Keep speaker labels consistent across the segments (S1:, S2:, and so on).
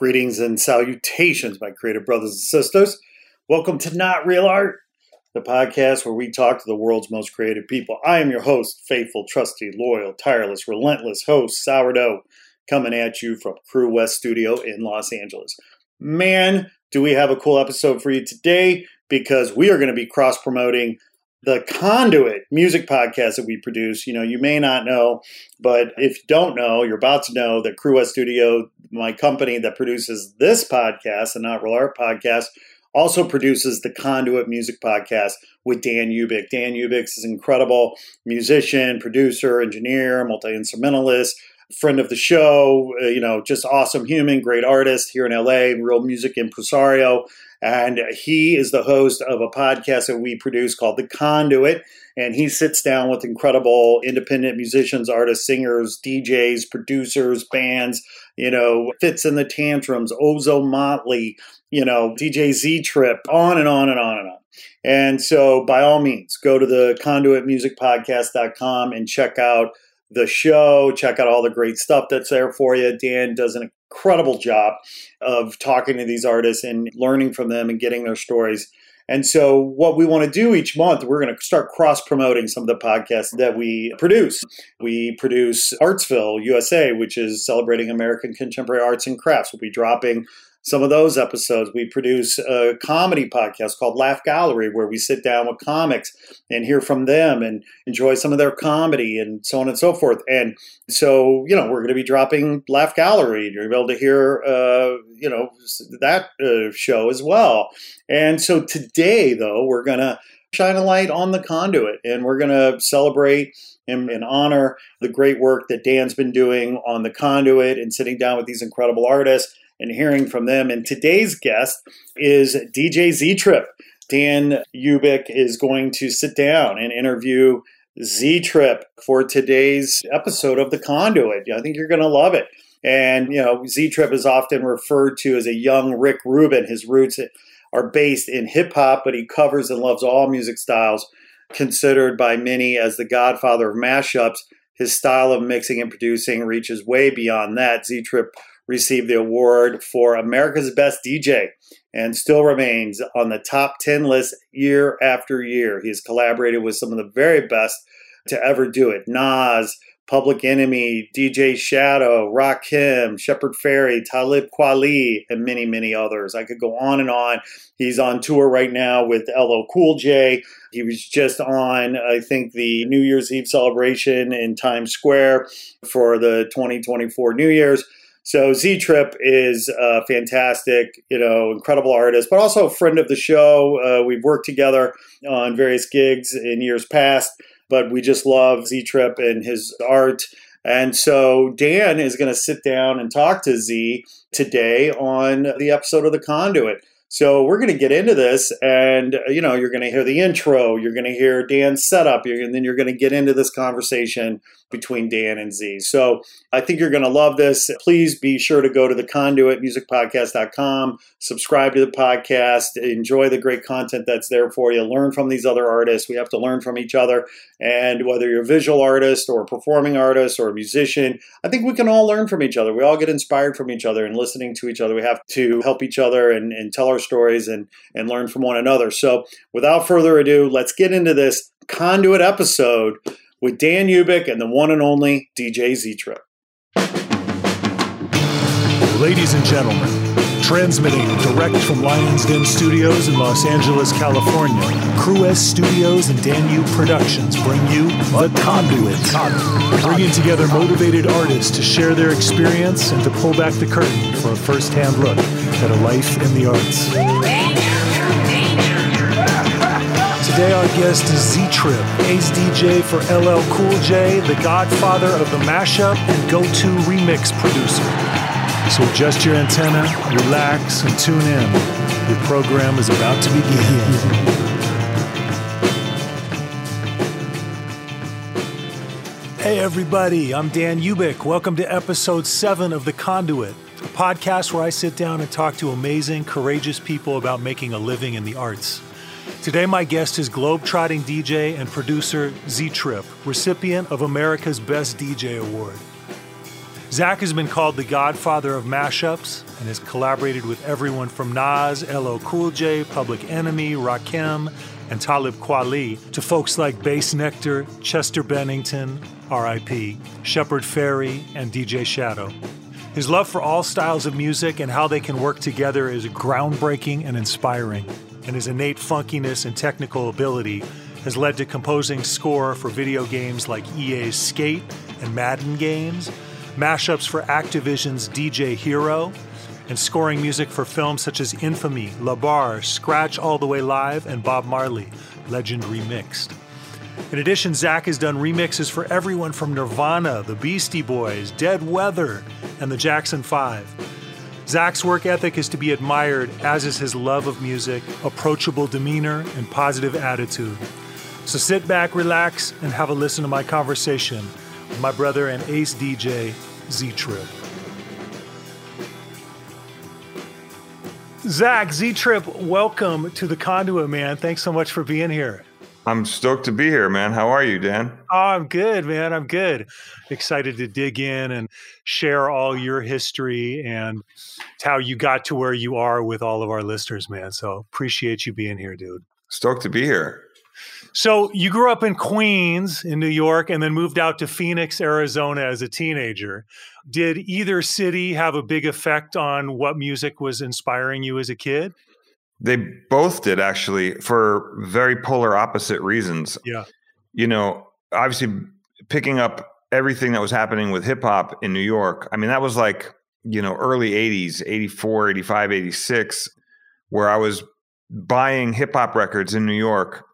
S1: Greetings and salutations, my creative brothers and sisters. Welcome to Not Real Art, the podcast where we talk to the world's most creative people. I am your host, faithful, trusty, loyal, tireless, relentless host, Sourdough, coming at you from Crewest Studio in Los Angeles. Man, do we have a cool episode for you today because we are going to be cross promoting the Conduit music podcast that we produce. You know, you may not know, but if you don't know, you're about to know that Crewest Studio, my company that produces this podcast, and Not Real Art podcast, also produces the Conduit Music Podcast with Dan Ubick. Dan Ubick is an incredible musician, producer, engineer, multi instrumentalist, friend of the show, uh, you know, just awesome human, great artist here in LA, real music impresario. And he is the host of a podcast that we produce called The Conduit. And he sits down with incredible independent musicians, artists, singers, DJs, producers, bands, you know, Fitz and the Tantrums, Ozomatli, you know, DJ Z Trip, on and on and on and on. And so, by all means, go to the conduitmusicpodcast.com and check out the show, check out all the great stuff that's there for you. Dan does an incredible job of talking to these artists and learning from them and getting their stories. And so, what we want to do each month, we're going to start cross promoting some of the podcasts that we produce. We produce Artsville USA, which is celebrating American contemporary arts and crafts. We'll be dropping some of those episodes. We produce a comedy podcast called Laugh Gallery, where we sit down with comics and hear from them and enjoy some of their comedy and so on and so forth. And so, you know, we're going to be dropping Laugh Gallery. You'll be able to hear, uh, you know, that uh, show as well. And so today, though, we're going to shine a light on the conduit and we're going to celebrate and, and honor the great work that Dan's been doing on the conduit and sitting down with these incredible artists and hearing from them. And today's guest is DJ Z Trip. Dan Ubick is going to sit down and interview Z Trip for today's episode of The Conduit. I think you're going to love it. And, you know, Z Trip is often referred to as a young Rick Rubin. His roots are based in hip hop, but he covers and loves all music styles, considered by many as the godfather of mashups. His style of mixing and producing reaches way beyond that. Z Trip received the award for America's Best DJ and still remains on the top 10 list year after year. He has collaborated with some of the very best to ever do it Nas, Public Enemy, DJ Shadow, Rakim, Shepard Fairey, Talib Kweli, and many, many others. I could go on and on. He's on tour right now with LL Cool J. He was just on, I think, the New Year's Eve celebration in Times Square for the 2024 New Year's. So Z Trip is a fantastic, you know, incredible artist, but also a friend of the show. Uh, we've worked together on various gigs in years past, but we just love Z Trip and his art. And so Dan is going to sit down and talk to Z today on the episode of The Conduit. So we're going to get into this, and you know, you're going to hear the intro, you're going to hear Dan's setup, and then you're going to get into this conversation between Dan and Z. So I think you're going to love this. Please be sure to go to the conduitmusicpodcast.com, subscribe to the podcast, enjoy the great content that's there for you, learn from these other artists. We have to learn from each other. And whether you're a visual artist or a performing artist or a musician, I think we can all learn from each other. We all get inspired from each other and listening to each other. We have to help each other and, and tell our stories and, and learn from one another. So without further ado, let's get into this conduit episode with Dan Ubick and the one and only DJ Z Trip.
S2: Ladies and gentlemen, Transmitting direct from Lion's Den Studios in Los Angeles, California, Crewest Studios and Danube Productions bring you The Conduit. Bringing together motivated artists to share their experience and to pull back the curtain for a first hand look at a life in the arts. Today, our guest is Z Trip, ace DJ for LL Cool J, the godfather of the mashup and go to remix producer. So adjust your antenna, relax, and tune in. Your program is about to begin. Hey, everybody, I'm Dan Ubick. Welcome to episode seven of The Conduit, a podcast where I sit down and talk to amazing, courageous people about making a living in the arts. Today, my guest is globe-trotting DJ and producer Z Trip, recipient of America's Best DJ Award. Zach has been called the godfather of mashups and has collaborated with everyone from Nas, LL Cool J, Public Enemy, Rakim, and Talib Kweli to folks like Bassnectar, Chester Bennington, RIP, Shepard Fairey, and DJ Shadow. His love for all styles of music and how they can work together is groundbreaking and inspiring, and his innate funkiness and technical ability has led to composing score for video games like EA's Skate and Madden games, mashups for Activision's DJ Hero, and scoring music for films such as Infamy, La Barre, Scratch All the Way Live, and Bob Marley, Legend Remixed. In addition, Zach has done remixes for everyone from Nirvana, the Beastie Boys, Dead Weather, and the Jackson 5. Zach's work ethic is to be admired, as is his love of music, approachable demeanor, and positive attitude. So sit back, relax, and have a listen to my conversation with my brother and ace DJ, Z Trip. Zach, Z Trip, welcome to the Conduit, man. Thanks so much for being here.
S3: I'm stoked to be here, man. How are you, Dan?
S2: Oh, I'm good, man. I'm good. Excited to dig in and share all your history and how you got to where you are with all of our listeners, man. So appreciate you being here, dude.
S3: Stoked to be here.
S2: So you grew up in Queens in New York and then moved out to Phoenix, Arizona as a teenager. Did either city have a big effect on what music was inspiring you as a kid?
S3: They both did actually for very polar opposite reasons.
S2: Yeah.
S3: You know, obviously picking up everything that was happening with hip hop in New York. I mean, that was like, you know, early 80s, 84, 85, 86, where I was buying hip hop records in New York.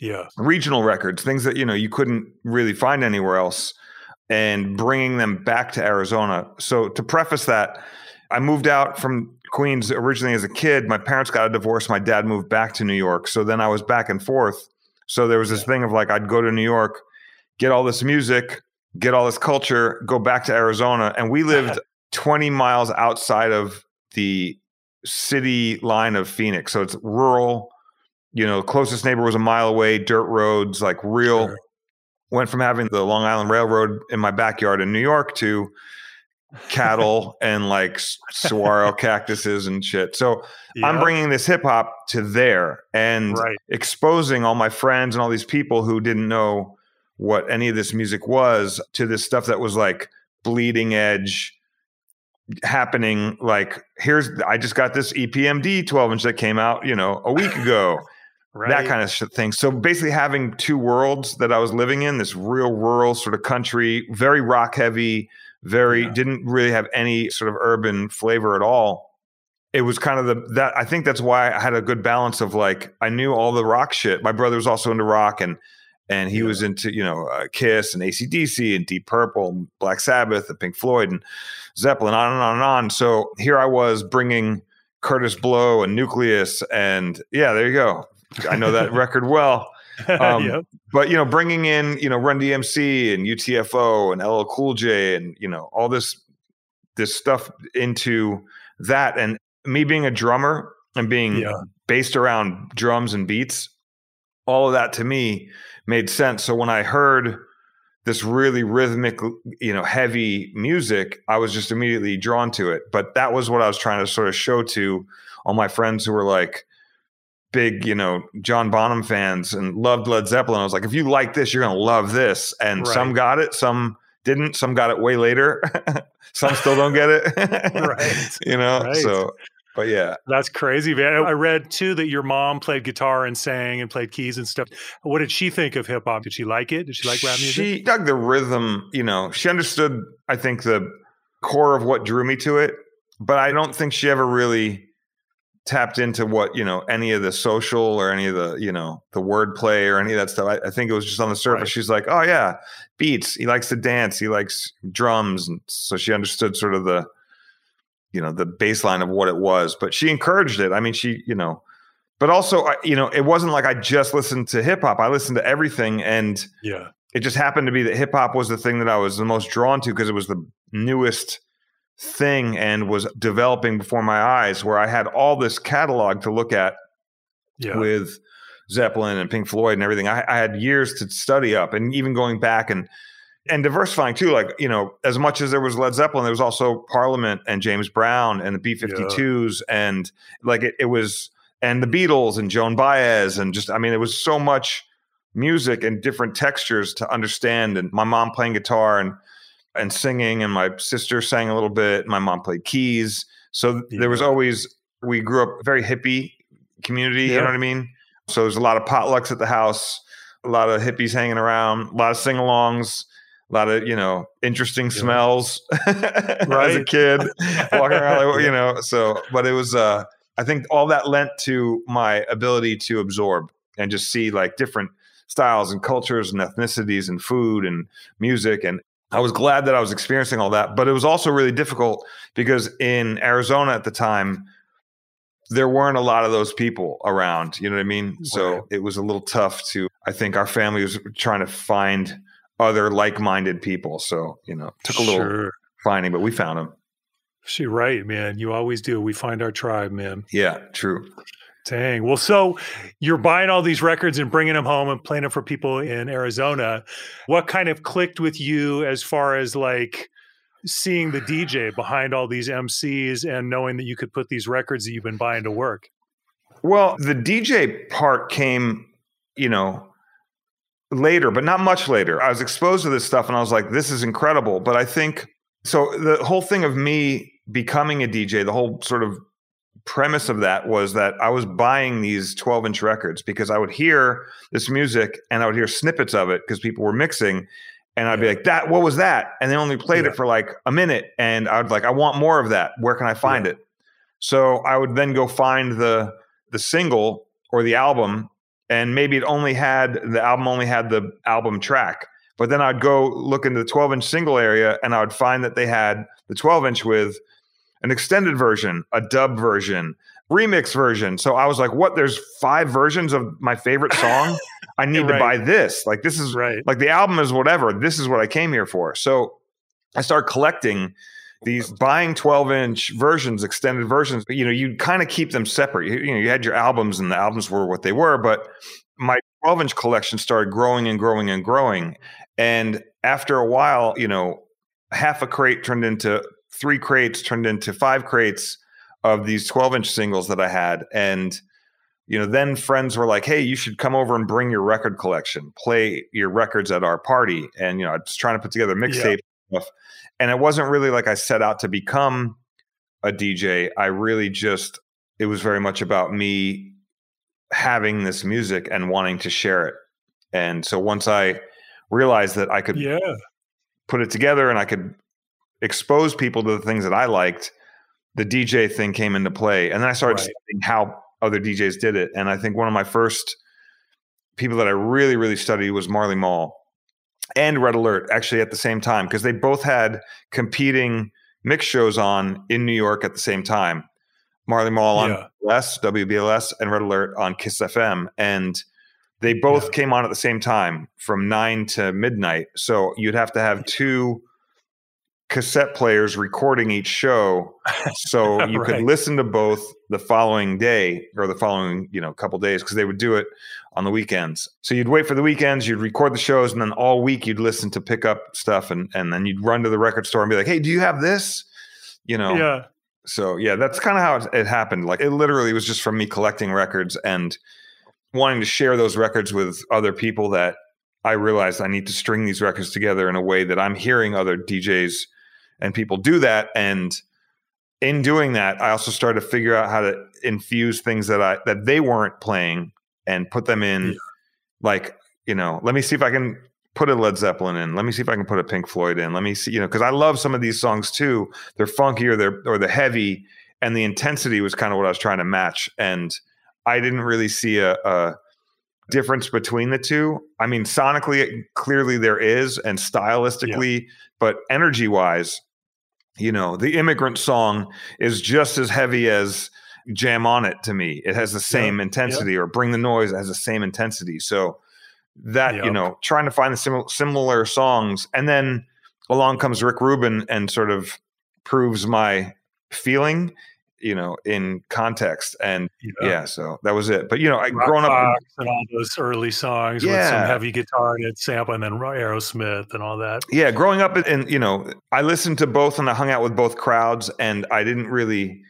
S2: Yeah.
S3: Regional records, things that, you know, you couldn't really find anywhere else and bringing them back to Arizona. So to preface that, I moved out from Queens originally as a kid. My parents got a divorce. My dad moved back to New York. So then I was back and forth. So there was this thing of like, I'd go to New York, get all this music, get all this culture, go back to Arizona. And we lived 20 miles outside of the city line of Phoenix. So it's rural. You know, closest neighbor was a mile away, dirt roads, like real. Sure. Went from having the Long Island Railroad in my backyard in New York to cattle and like saguaro cactuses and shit. So yeah. I'm bringing this hip hop to there and right. exposing all my friends and all these people who didn't know what any of this music was to this stuff that was like bleeding edge happening like here's i just got this epmd 12 inch that came out you know a week ago right. that kind of thing so basically having two worlds that i was living in this real rural sort of country very rock heavy very yeah. didn't really have any sort of urban flavor at all. It was kind of the that i think that's why i had a good balance of like i knew all the rock shit. My brother was also into rock and and he yeah. was into you know uh, kiss and acdc and deep purple and black sabbath and pink floyd and zeppelin on and on and on. So here i was bringing kurtis blow and newcleus and yeah there you go. I know that record well um, yep. But you know, bringing in you know Run DMC and UTFO and LL Cool J and you know all this this stuff into that, and me being a drummer and being yeah. based around drums and beats, all of that to me made sense. So when I heard this really rhythmic, you know, heavy music, I was just immediately drawn to it. But that was what I was trying to sort of show to all my friends who were like, big, you know, John Bonham fans and loved Led Zeppelin. I was like, if you like this, you're going to love this. And right. some got it, some didn't, some got it way later. some still don't get it.
S2: right.
S3: You know,
S2: right.
S3: so but yeah,
S2: that's crazy, man. I read too that your mom played guitar and sang and played keys and stuff. What did she think of hip hop? Did she like it? Did she like rap music?
S3: She dug the rhythm. You know, she understood. I think the core of what drew me to it, but I don't think she ever really tapped into what you know any of the social or any of the you know the wordplay or any of that stuff. I, I think it was just on the surface. Right. She's like, oh yeah, beats. He likes to dance. He likes drums, and so she understood sort of the you know the baseline of what it was. But she encouraged it. I mean, she you know, but also you know, it wasn't like I just listened to hip hop. I listened to everything, and
S2: yeah,
S3: it just happened to be that hip hop was the thing that I was the most drawn to because it was the newest thing and was developing before my eyes where I had all this catalog to look at yeah. with Zeppelin and Pink Floyd and everything. I, I, had years to study up and even going back and and diversifying too. Like, you know, as much as there was Led Zeppelin, there was also Parliament and James Brown and the B 52s yeah. and like it, it was and the Beatles and Joan Baez and just I mean, it was so much music and different textures to understand. And my mom playing guitar and and singing, and my sister sang a little bit. My mom played keys, so yeah. there was always we grew up very hippie community. Yeah. You know what I mean? So there's a lot of potlucks at the house, a lot of hippies hanging around, a lot of sing-alongs, a lot of you know interesting yeah. smells right. as a kid walking around, like, you know. So, but it was, uh, I think all that lent to my ability to absorb and just see like different styles and cultures and ethnicities and food and music and I was glad that I was experiencing all that, but it was also really difficult because in Arizona at the time, there weren't a lot of those people around. You know what I mean? Right. So it was a little tough to, I think our family was trying to find other like minded people. So, you know, took a little sure. finding, but we found them.
S2: She right, man. You always do. We find our tribe, man.
S3: Yeah, true.
S2: Dang. Well, so you're mm. buying all these records and bringing them home and playing them for people in Arizona. What kind of clicked with you as far as like seeing the DJ behind all these MCs and knowing that you could put these records that you've been buying to work?
S3: Well, the DJ part came, you know, later, but not much later. I was exposed to this stuff and I was like, this is incredible. But I think so the whole thing of me becoming a DJ, the whole sort of premise of that was that I was buying these 12 inch records because I would hear this music and I would hear snippets of it because people were mixing. And I'd be like, that, what was that? And they only played yeah. it for like a minute. And I would like, I want more of that. Where can I find yeah. it? So I would then go find the the single or the album, and maybe it only had the album only had the album track. But then I'd go look into the 12 inch single area and I would find that they had the 12 inch with an extended version, a dub version, remix version. So I was like, what? There's five versions of my favorite song. I need right. to buy this. Like this is
S2: right.
S3: like the album is whatever. This is what I came here for. So I started collecting these buying 12 inch versions, extended versions. You know, you kind of keep them separate. You, you know, you had your albums and the albums were what they were, but my 12 inch collection started growing and growing and growing. And after a while, you know, half a crate turned into three crates turned into five crates of these 12 inch singles that I had. And, you know, then friends were like, hey, you should come over and bring your record collection, play your records at our party. And, you know, I was trying to put together mixtape yeah. stuff. And it wasn't really like I set out to become a DJ. I really just, it was very much about me having this music and wanting to share it. And so once I realized that I could
S2: yeah.
S3: put it together and I could expose people to the things that I liked, the DJ thing came into play. And then I started right. studying how other DJs did it. And I think one of my first people that I really, really studied was Marley Marl and Red Alert actually at the same time because they both had competing mix shows on in New York at the same time. Marley Marl on yeah. BLS, WBLS, and Red Alert on Kiss FM. And they both yeah. came on at the same time from nine to midnight. So you'd have to have two cassette players recording each show so you right. could listen to both the following day or the following you know couple days because they would do it on the weekends. So you'd wait for the weekends you'd record the shows and then all week you'd listen to pick up stuff and and then you'd run to the record store and be like hey do you have this? You know?
S2: Yeah.
S3: So yeah that's kind of how it, it happened. Like it literally was just from me collecting records and wanting to share those records with other people that I realized I need to string these records together in a way that I'm hearing other DJs and people do that and in doing that, I also started to figure out how to infuse things that I that they weren't playing and put them in. Yeah. Like you know, let me see if I can put a Led Zeppelin in. Let me see if I can put a Pink Floyd in. Let me see, you know, because I love some of these songs too. They're funky or they're or the heavy, and the intensity was kind of what I was trying to match. And I didn't really see a, a difference between the two. I mean, sonically, clearly there is, and stylistically, yeah. But energy wise, you know, the immigrant song is just as heavy as Jam on It to me. It has the same yeah. intensity, yeah. or Bring the Noise has the same intensity. So that, you know, trying to find the sim- similar songs. And then along comes Rick Rubin and sort of proves my feeling you know, in context. And yeah, yeah so that was it. But you know, I growing up
S2: and all those early songs yeah. with some heavy guitar and sample, and then Aerosmith and all that.
S3: Yeah, growing up, and you know, I listened to both, and I hung out with both crowds, and I didn't really,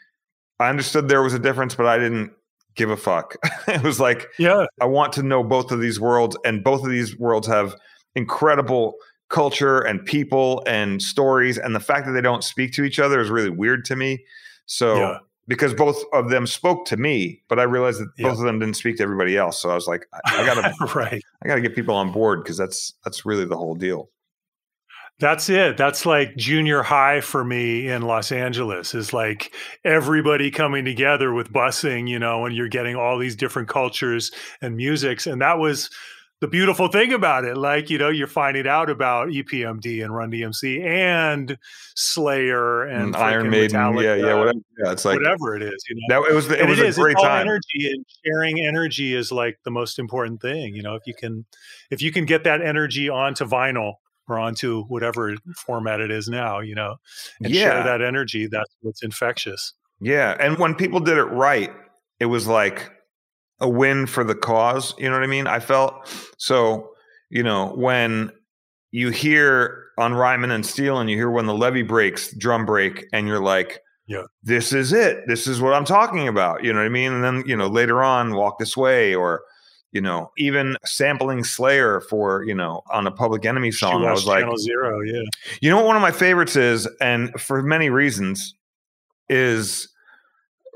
S3: I understood there was a difference, but I didn't give a fuck. it was like, yeah, I want to know both of these worlds, and both of these worlds have incredible culture and people and stories and the fact that they don't speak to each other is really weird to me so yeah. because both of them spoke to me, but I realized that yeah. both of them didn't speak to everybody else. So I was like, I, I gotta right. I gotta get people on board because that's that's really the whole deal.
S2: That's it. That's like junior high for me in Los Angeles is like everybody coming together with busing, you know, and you're getting all these different cultures and musics. And that was the beautiful thing about it. Like, you know, you're finding out about EPMD and Run DMC and Slayer and,
S3: and Iron Maiden. Metallica, yeah, yeah, whatever. Yeah, it's like
S2: whatever it is. You know,
S3: that, it was, it and was it a is, great time.
S2: Energy and sharing energy is like the most important thing. You know, if you can, if you can get that energy onto vinyl or onto whatever format it is now, you know, and yeah. share that energy, that's what's infectious.
S3: Yeah. And when people did it right, it was like, a win for the cause. You know what I mean? I felt so. You know when you hear on Ryman and Steel, and you hear when the levee breaks, drum break, and you're like,
S2: yeah,
S3: this is it. This is what I'm talking about. You know what I mean? And then you know later on, walk this way, or you know, even sampling Slayer for you know on a Public Enemy song. I was like,
S2: Zero, yeah.
S3: You know what one of my favorites is, and for many reasons, is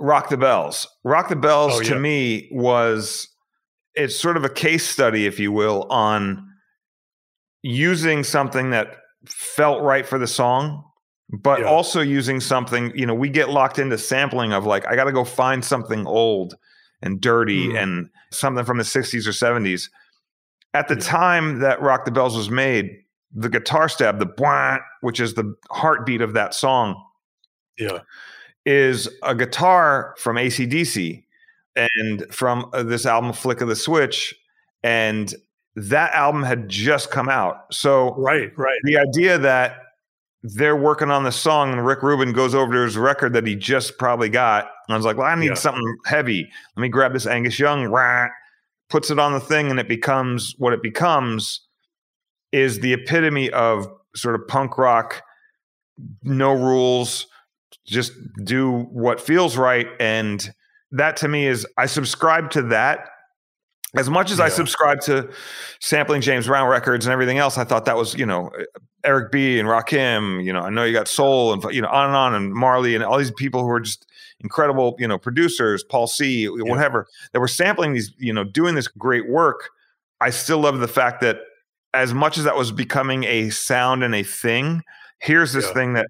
S3: Rock the Bells. Rock the Bells oh, yeah. to me was it's sort of a case study, if you will, on using something that felt right for the song, but yeah. also using something, you know, we get locked into sampling of like, I got to go find something old and dirty mm. and something from the 60s or 70s. At the yeah. time that Rock the Bells was made, the guitar stab, the bwah, which is the heartbeat of that song.
S2: Yeah
S3: is a guitar from ACDC and from uh, this album, Flick of the Switch. And that album had just come out. So,
S2: right, right.
S3: The idea that they're working on the song and Rick Rubin goes over to his record that he just probably got. And I was like, well, I need yeah. something heavy. Let me grab this Angus Young, rah, puts it on the thing, and it becomes what it becomes is the epitome of sort of punk rock, no rules, just do what feels right. And that to me is, I subscribe to that. As much as yeah. I subscribe to sampling James Brown records and everything else, I thought that was, you know, Eric B. and Rakim, you know, I know you got Soul and, you know, on and on, and Marley and all these people who are just incredible, you know, producers, Paul C., yeah. whatever, that were sampling these, you know, doing this great work. I still love the fact that as much as that was becoming a sound and a thing, here's this yeah. thing that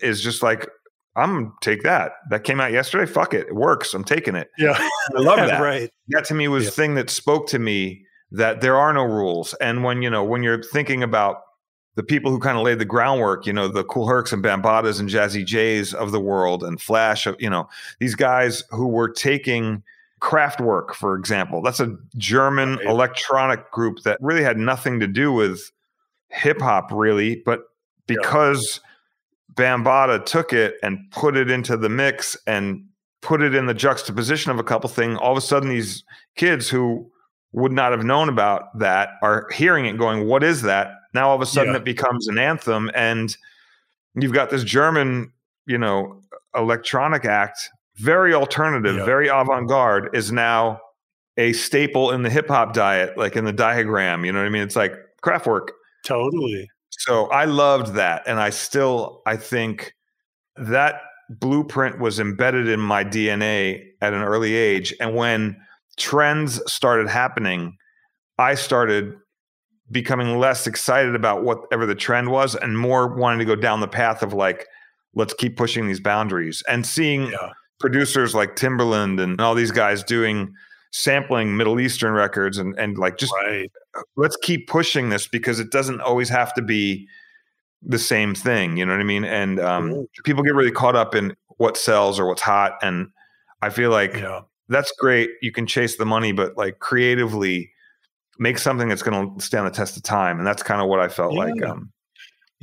S3: is just like I'm gonna take that. That came out yesterday. Fuck it. It works. I'm taking it.
S2: Yeah.
S3: I love that.
S2: right.
S3: That to me was yeah. the thing that spoke to me that there are no rules. And when, you know, when you're thinking about the people who kind of laid the groundwork, you know, the Kool Hercs and Bambaataas and Jazzy Jays of the world and Flash of, you know, these guys who were taking Kraftwerk, for example. That's a German right. electronic group that really had nothing to do with hip hop, really, but because yeah Bambaataa took it and put it into the mix and put it in the juxtaposition of a couple things, all of a sudden these kids who would not have known about that are hearing it going, What is that? Now all of a sudden yeah. it becomes an anthem. And you've got this German, you know, electronic act, very alternative, yeah. very avant garde, is now a staple in the hip hop diet, like in the diagram. You know what I mean? It's like Kraftwerk.
S2: Totally.
S3: So I loved that. And I still, I think that blueprint was embedded in my DNA at an early age. And when trends started happening, I started becoming less excited about whatever the trend was and more wanting to go down the path of like, let's keep pushing these boundaries and seeing yeah. producers like Timbaland and all these guys doing sampling Middle Eastern records and, and like just right. let's keep pushing this because it doesn't always have to be the same thing. You know what I mean? And um, mm-hmm. people get really caught up in what sells or what's hot. And I feel like yeah. that's great. You can chase the money, but like creatively make something that's going to stand the test of time. And that's kind of what I felt yeah. like. Um,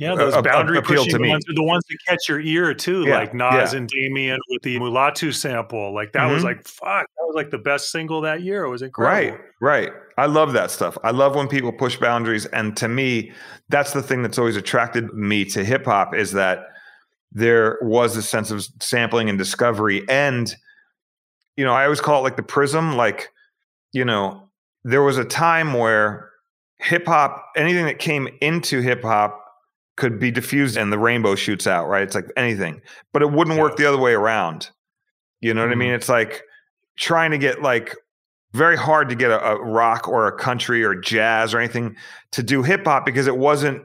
S2: yeah, those uh, boundary uh, pushing to me. ones are the ones that catch your ear too, yeah, like Nas yeah. and Damian with the Mulatu sample. Like that mm-hmm. was like fuck, that was like the best single that year. It was incredible.
S3: Right, right. I love that stuff. I love when people push boundaries, and to me, that's the thing that's always attracted me to hip hop is that there was a sense of sampling and discovery, and you know, I always call it like the prism. Like, you know, there was a time where hip hop, anything that came into hip hop could be diffused and the rainbow shoots out, right? It's like anything, but it wouldn't work the other way around. You know what mm-hmm. I mean? Mm-hmm. It's like trying to get like very hard to get a, a rock or a country or jazz or anything to do hip hop because it wasn't.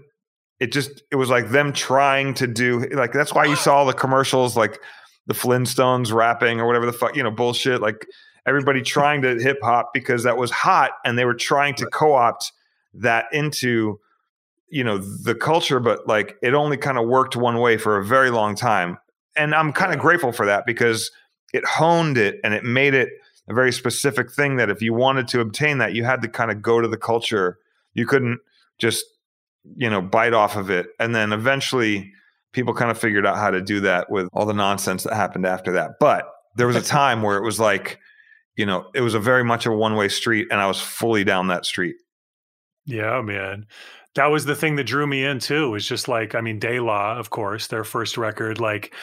S3: It just it was like them trying to do like that's why you saw the commercials like the Flintstones rapping or whatever the fuck you know bullshit like everybody trying to hip hop because that was hot and they were trying to co opt that into you know the culture but like it only kind of worked one way for a very long time. And i'm kind of grateful for that because it honed it and it made it a very specific thing that if you wanted to obtain that you had to kind of go to the culture. You couldn't just you know bite off of it. And then eventually people kind of figured out how to do that with all the nonsense that happened after that. But there was a time where it was like you know it was a very much a one way street and i was fully down that street.
S2: Yeah man that was the thing that drew me in too. Was just like, I mean, De La, of course, their first record, like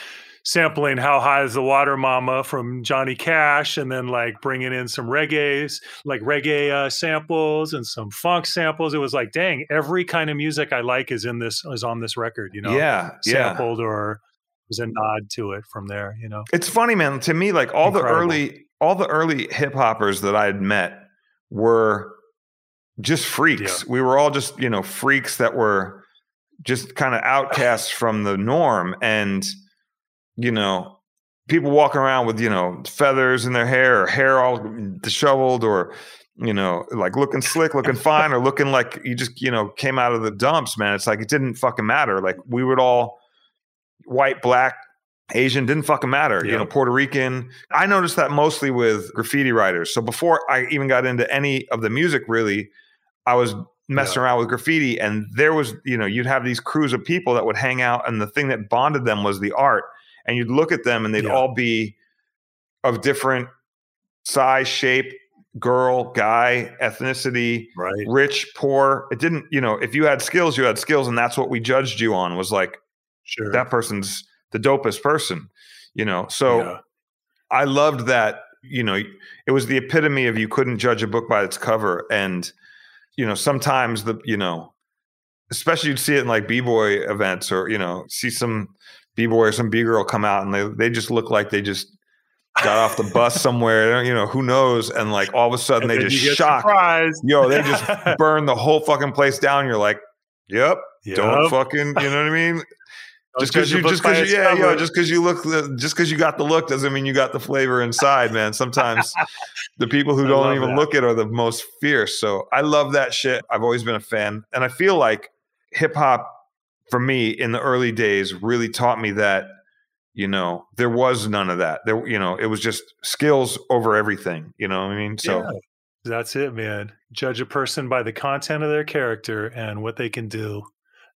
S2: sampling "How High Is the Water, Mama" from Johnny Cash, and then like bringing in some reggae's, like reggae uh, samples and some funk samples. It was like, dang, every kind of music I like is in this is on this record. You know,
S3: yeah,
S2: sampled
S3: yeah.
S2: or was a nod to it from there. You know,
S3: it's funny, man. To me, like all Incredible. the early all the early hip hoppers that I had met were just freaks. Yeah. We were all just, you know, freaks that were just kind of outcasts from the norm. And, you know, people walking around with, you know, feathers in their hair or hair all disheveled or, you know, like looking slick, looking fine, or looking like you just, you know, came out of the dumps, man. It's like it didn't fucking matter. Like we would all white, black, Asian didn't fucking matter. Yeah. You know, Puerto Rican. I noticed that mostly with graffiti writers. So before I even got into any of the music, really, I was messing yeah. around with graffiti, and there was, you know, you'd have these crews of people that would hang out, and the thing that bonded them was the art. And you'd look at them, and they'd yeah. all be of different size, shape, girl, guy, ethnicity,
S2: right.
S3: rich, poor. It didn't, you know, if you had skills, you had skills, and that's what we judged you on. Was like,
S2: sure,
S3: that person's the dopest person, you know. So yeah. I loved that. You know, it was the epitome of you couldn't judge a book by its cover, and you know, sometimes the, you know, especially you'd see it in like b-boy events or, you know, see some b-boy or some b-girl come out and they, they just look like they just got off the bus somewhere, you know, who knows? And like all of a sudden and they just shock. Yo, they just burn the whole fucking place down. You're like, yep, yep. don't fucking, you know what I mean? Just because you just because you yeah yeah just because you look uh, just because you got the look doesn't mean you got the flavor inside man. Sometimes the people who don't even that. look it are the most fierce so i love that shit. I've always been a fan and i feel like hip-hop for me in the early days really taught me that you know there was none of that. There you know it was just skills over everything you know what i mean? So yeah.
S2: that's it man. Judge a person by the content of their character and what they can do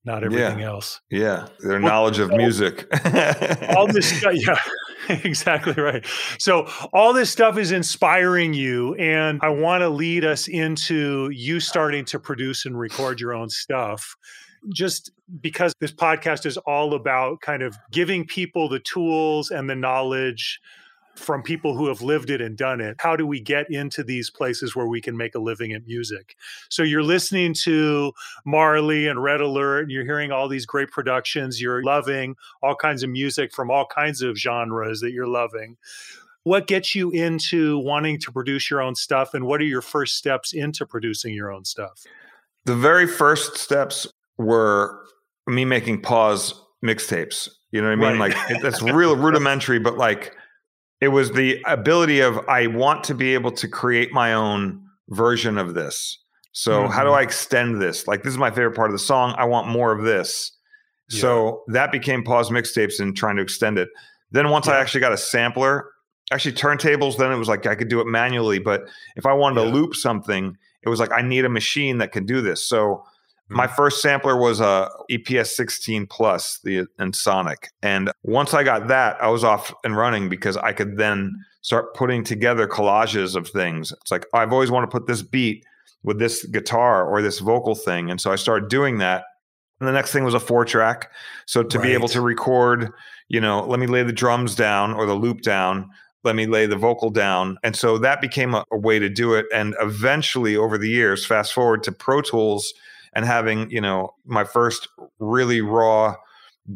S2: not everything
S3: yeah.
S2: else.
S3: Yeah, their well, knowledge of so, music.
S2: all this stuff, yeah, exactly right. So all this stuff is inspiring you, and I want to lead us into you starting to produce and record your own stuff. Just because this podcast is all about kind of giving people the tools and the knowledge from people who have lived it and done it. How do we get into these places where we can make a living at music? So you're listening to Marley and Red Alert, and you're hearing all these great productions. You're loving all kinds of music from all kinds of genres that you're loving. What gets you into wanting to produce your own stuff, and what are your first steps into producing your own stuff?
S3: The very first steps were me making pause mixtapes. You know what I mean? Right. Like that's real rudimentary, but like it was the ability of I want to be able to create my own version of this. So mm-hmm. how do mm-hmm. I extend this? Like this is my favorite part of the song. I want more of this. Yeah. So that became pause mixtapes and trying to extend it. Then once yeah. I actually got a sampler, actually turntables, then it was like I could do it manually. But if I wanted yeah. to loop something, it was like I need a machine that can do this. So my mm-hmm. first sampler was a EPS 16 Plus, the Ensoniq. and once I got that, I was off and running because I could then start putting together collages of things. It's like I've always wanted to put this beat with this guitar or this vocal thing, and so I started doing that. And the next thing was a four track. So to right. be able to record, you know, let me lay the drums down or the loop down, let me lay the vocal down. And so that became a, a way to do it. And eventually, over the years, fast forward to Pro Tools and having you know my first really raw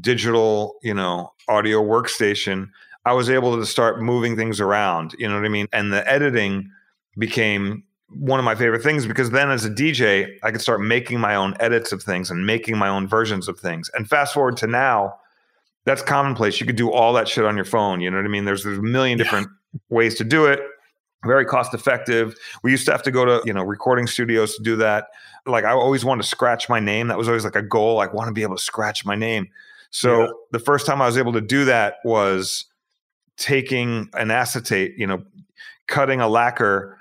S3: digital you know audio workstation i was able to start moving things around you know what i mean? And the editing became one of my favorite things because then as a dj i could start making my own edits of things and making my own versions of things. And fast forward to now that's commonplace. You could do all that shit on your phone you know what i mean? There's there's a million different yeah. ways to do it very cost effective. We used to have to go to, you know, recording studios to do that. Like I always wanted to scratch my name. That was always like a goal. I want to be able to scratch my name. So yeah. the first time I was able to do that was taking an acetate, you know, cutting a lacquer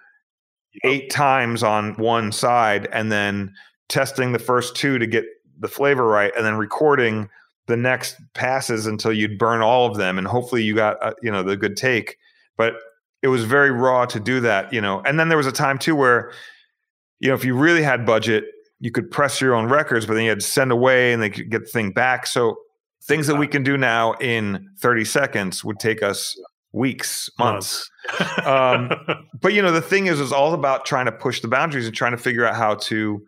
S3: eight times on one side and then testing the first two to get the flavor right and then recording the next passes until you'd burn all of them and hopefully you got uh, you know the good take but it was very raw to do that, you know. And then there was a time too where, you know, if you really had budget, you could press your own records, but then you had to send away and they could get the thing back. So things that we can do now in 30 seconds would take us weeks, months. um, but you know, the thing is, is all about trying to push the boundaries and trying to figure out how to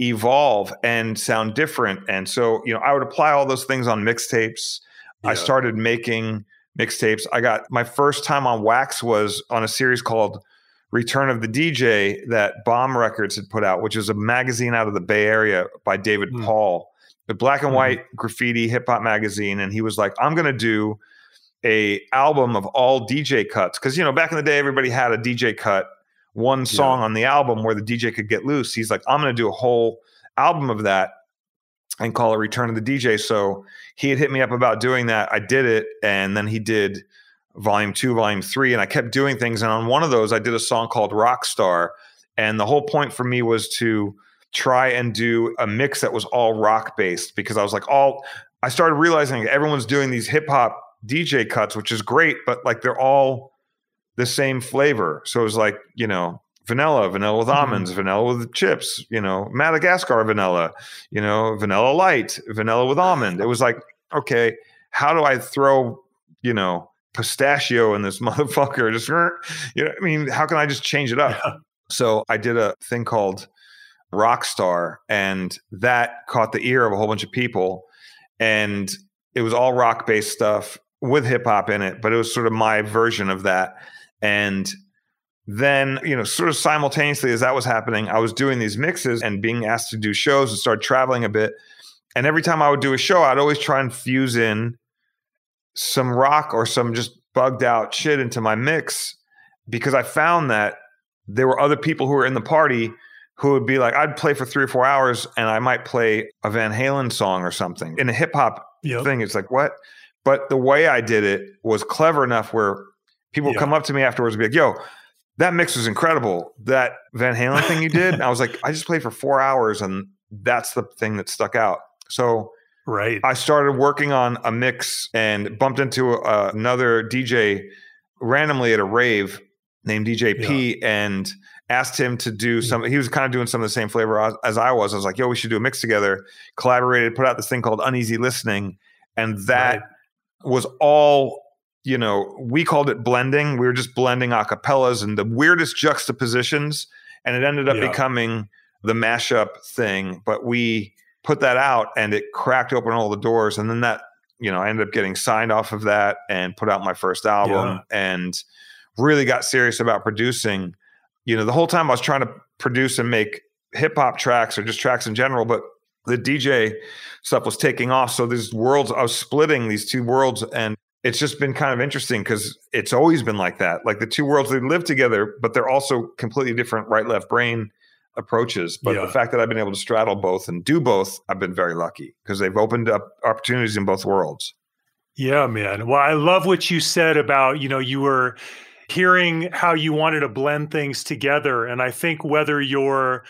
S3: evolve and sound different. And so, you know, I would apply all those things on mixtapes. Yeah. I started making mixtapes. I got my first time on wax was on a series called Return of the DJ that Bomb Records had put out, which is a magazine out of the Bay Area by David mm. Paul, the black and hmm. white mm. graffiti hip hop magazine. And he was like, I'm going to do a album of all DJ cuts. Cause you know, back in the day, everybody had a DJ cut, one song yeah. on the album where the DJ could get loose. He's like, I'm going to do a whole album of that and call it Return of the DJ. So he had hit me up about doing that. I did it, and then he did volume two, volume three, and I kept doing things. And on one of those, I did a song called Rockstar. And the whole point for me was to try and do a mix that was all rock based because I was like, all I started realizing everyone's doing these hip hop DJ cuts, which is great, but like they're all the same flavor. So it was like, you know, vanilla, vanilla with almonds, mm-hmm. vanilla with chips, you know, Madagascar vanilla, you know, vanilla light, vanilla with almond. It was like, okay, how do I throw, you know, pistachio in this motherfucker? Just, you know, I mean, how can I just change it up? Yeah. So I did a thing called Rockstar, and that caught the ear of a whole bunch of people. And it was all rock based stuff with hip hop in it, but it was sort of my version of that. And then you know sort of simultaneously as that was happening i was doing these mixes and being asked to do shows and start traveling a bit and every time i would do a show i'd always try and fuse in some rock or some just bugged out shit into my mix because i found that there were other people who were in the party who would be like i'd play for three or four hours and i might play a van halen song or something in a hip-hop yep. thing it's like what but the way i did it was clever enough where people yep. come up to me afterwards and be like yo that mix was incredible. That Van Halen thing you did, I was like, I just played for four hours, and that's the thing that stuck out. So,
S2: right,
S3: I started working on a mix and bumped into a, another DJ randomly at a rave named DJ P, yeah. and asked him to do mm. some. He was kind of doing some of the same flavor as, as I was. I was like, "Yo, we should do a mix together." Collaborated, put out this thing called Uneasy Listening, and that right. was all you know, we called it blending. We were just blending acapellas and the weirdest juxtapositions. And it ended up
S2: Yeah.
S3: becoming the mashup thing. But we put that out and it cracked open all the doors. And then that, you know, I ended up getting signed off of that and put out my first album and really got serious about producing. You know, the whole time I was trying to produce and make hip hop tracks or just tracks in general, but the DJ stuff was taking off. So these worlds, I was splitting these two worlds, and it's just been kind of interesting because it's always been like that. Like the two worlds, they live together, but they're also completely different right left brain approaches. But
S2: Yeah.
S3: the fact that I've been able to straddle both and do both, I've been very lucky because they've opened up opportunities in both worlds.
S2: Yeah, man. Well, I love what you said about, you know, you were hearing how you wanted to blend things together. And I think whether you're,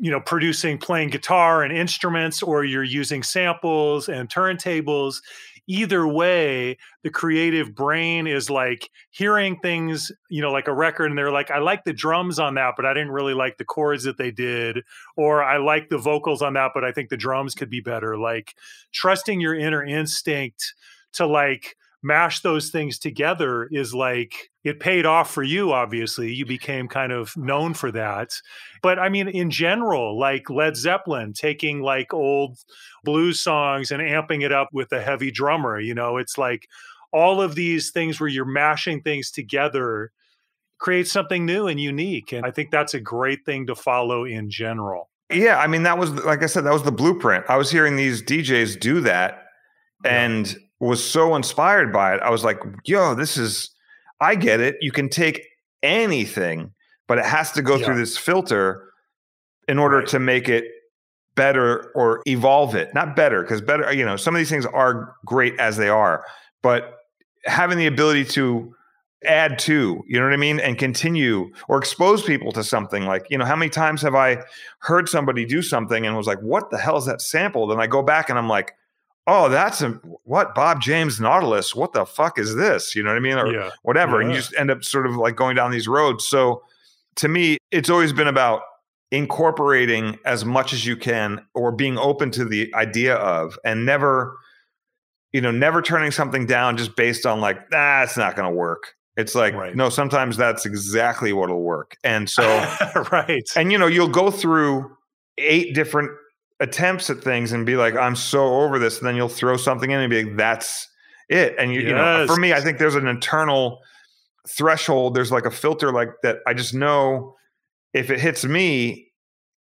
S2: you know, producing, playing guitar and instruments, or you're using samples and turntables, either way, the creative brain is like hearing things, you know, like a record, and they're like, I like the drums on that, but I didn't really like the chords that they did. Or I like the vocals on that, but I think the drums could be better. Like trusting your inner instinct to like mash those things together is like it paid off for you obviously. You became kind of known for that. But i mean in general like led zeppelin taking like old blues songs and amping it up with a heavy drummer you know? It's like all of these things where you're mashing things together create something new and unique and i think that's a great thing to follow in general.
S3: Yeah, I mean that was like I said, that was the blueprint. I was hearing these DJs do that and was so inspired by it. I was like, yo, this is I get it. You can take anything, but it has to go
S2: Yeah.
S3: through this filter in order
S2: Right.
S3: to make it better or evolve it. Not better, because better, you know, some of these things are great as they are, but having the ability to add to, you know what I mean, and continue or expose people to something like, you know, how many times have I heard somebody do something and was like, what the hell is that sample? Then I go back and I'm like, oh, that's a what Bob James Nautilus. What the fuck is this? You know what I mean? Or
S2: yeah
S3: whatever. And you just end up sort of like going down these roads. So to me, it's always been about incorporating as much as you can or being open to the idea of and never, you know, never turning something down just based on like, ah, it's not going to work. It's like,
S2: Right.
S3: no, sometimes that's exactly what'll work. And so,
S2: right
S3: and you know, you'll go through eight different attempts at things and be like, I'm so over this. And then you'll throw something in and be like, that's it. And you, you know, for me, I think there's an internal threshold. There's like a filter like that. I just know if it hits me,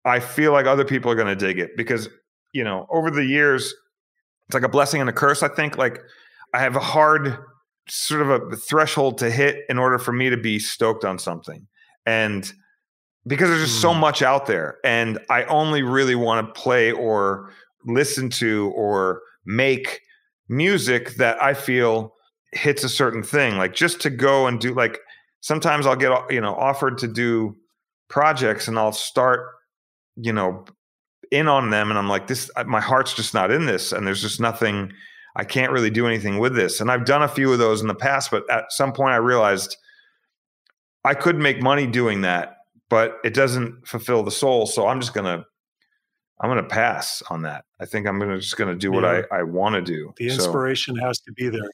S3: I feel like other people are going to dig it because, you know, over the years, it's like a blessing and a curse. I think like I have a hard sort of a threshold to hit in order for me to be stoked on something. And because there's just so
S2: Mm.
S3: much out there and I only really want to play or listen to or make music that I feel hits a certain thing like just to go and do like sometimes I'll get you know offered to do projects and I'll start you know in on them and I'm like this my heart's just not in this and there's just nothing I can't really do anything with this and I've done a few of those in the past but at some point I realized I could make money doing that but it doesn't fulfill the soul so I'm just going to I'm to pass on that. I think I'm gonna just going to do what
S2: Yeah.
S3: I, I want to do.
S2: the
S3: So-
S2: inspiration has to be there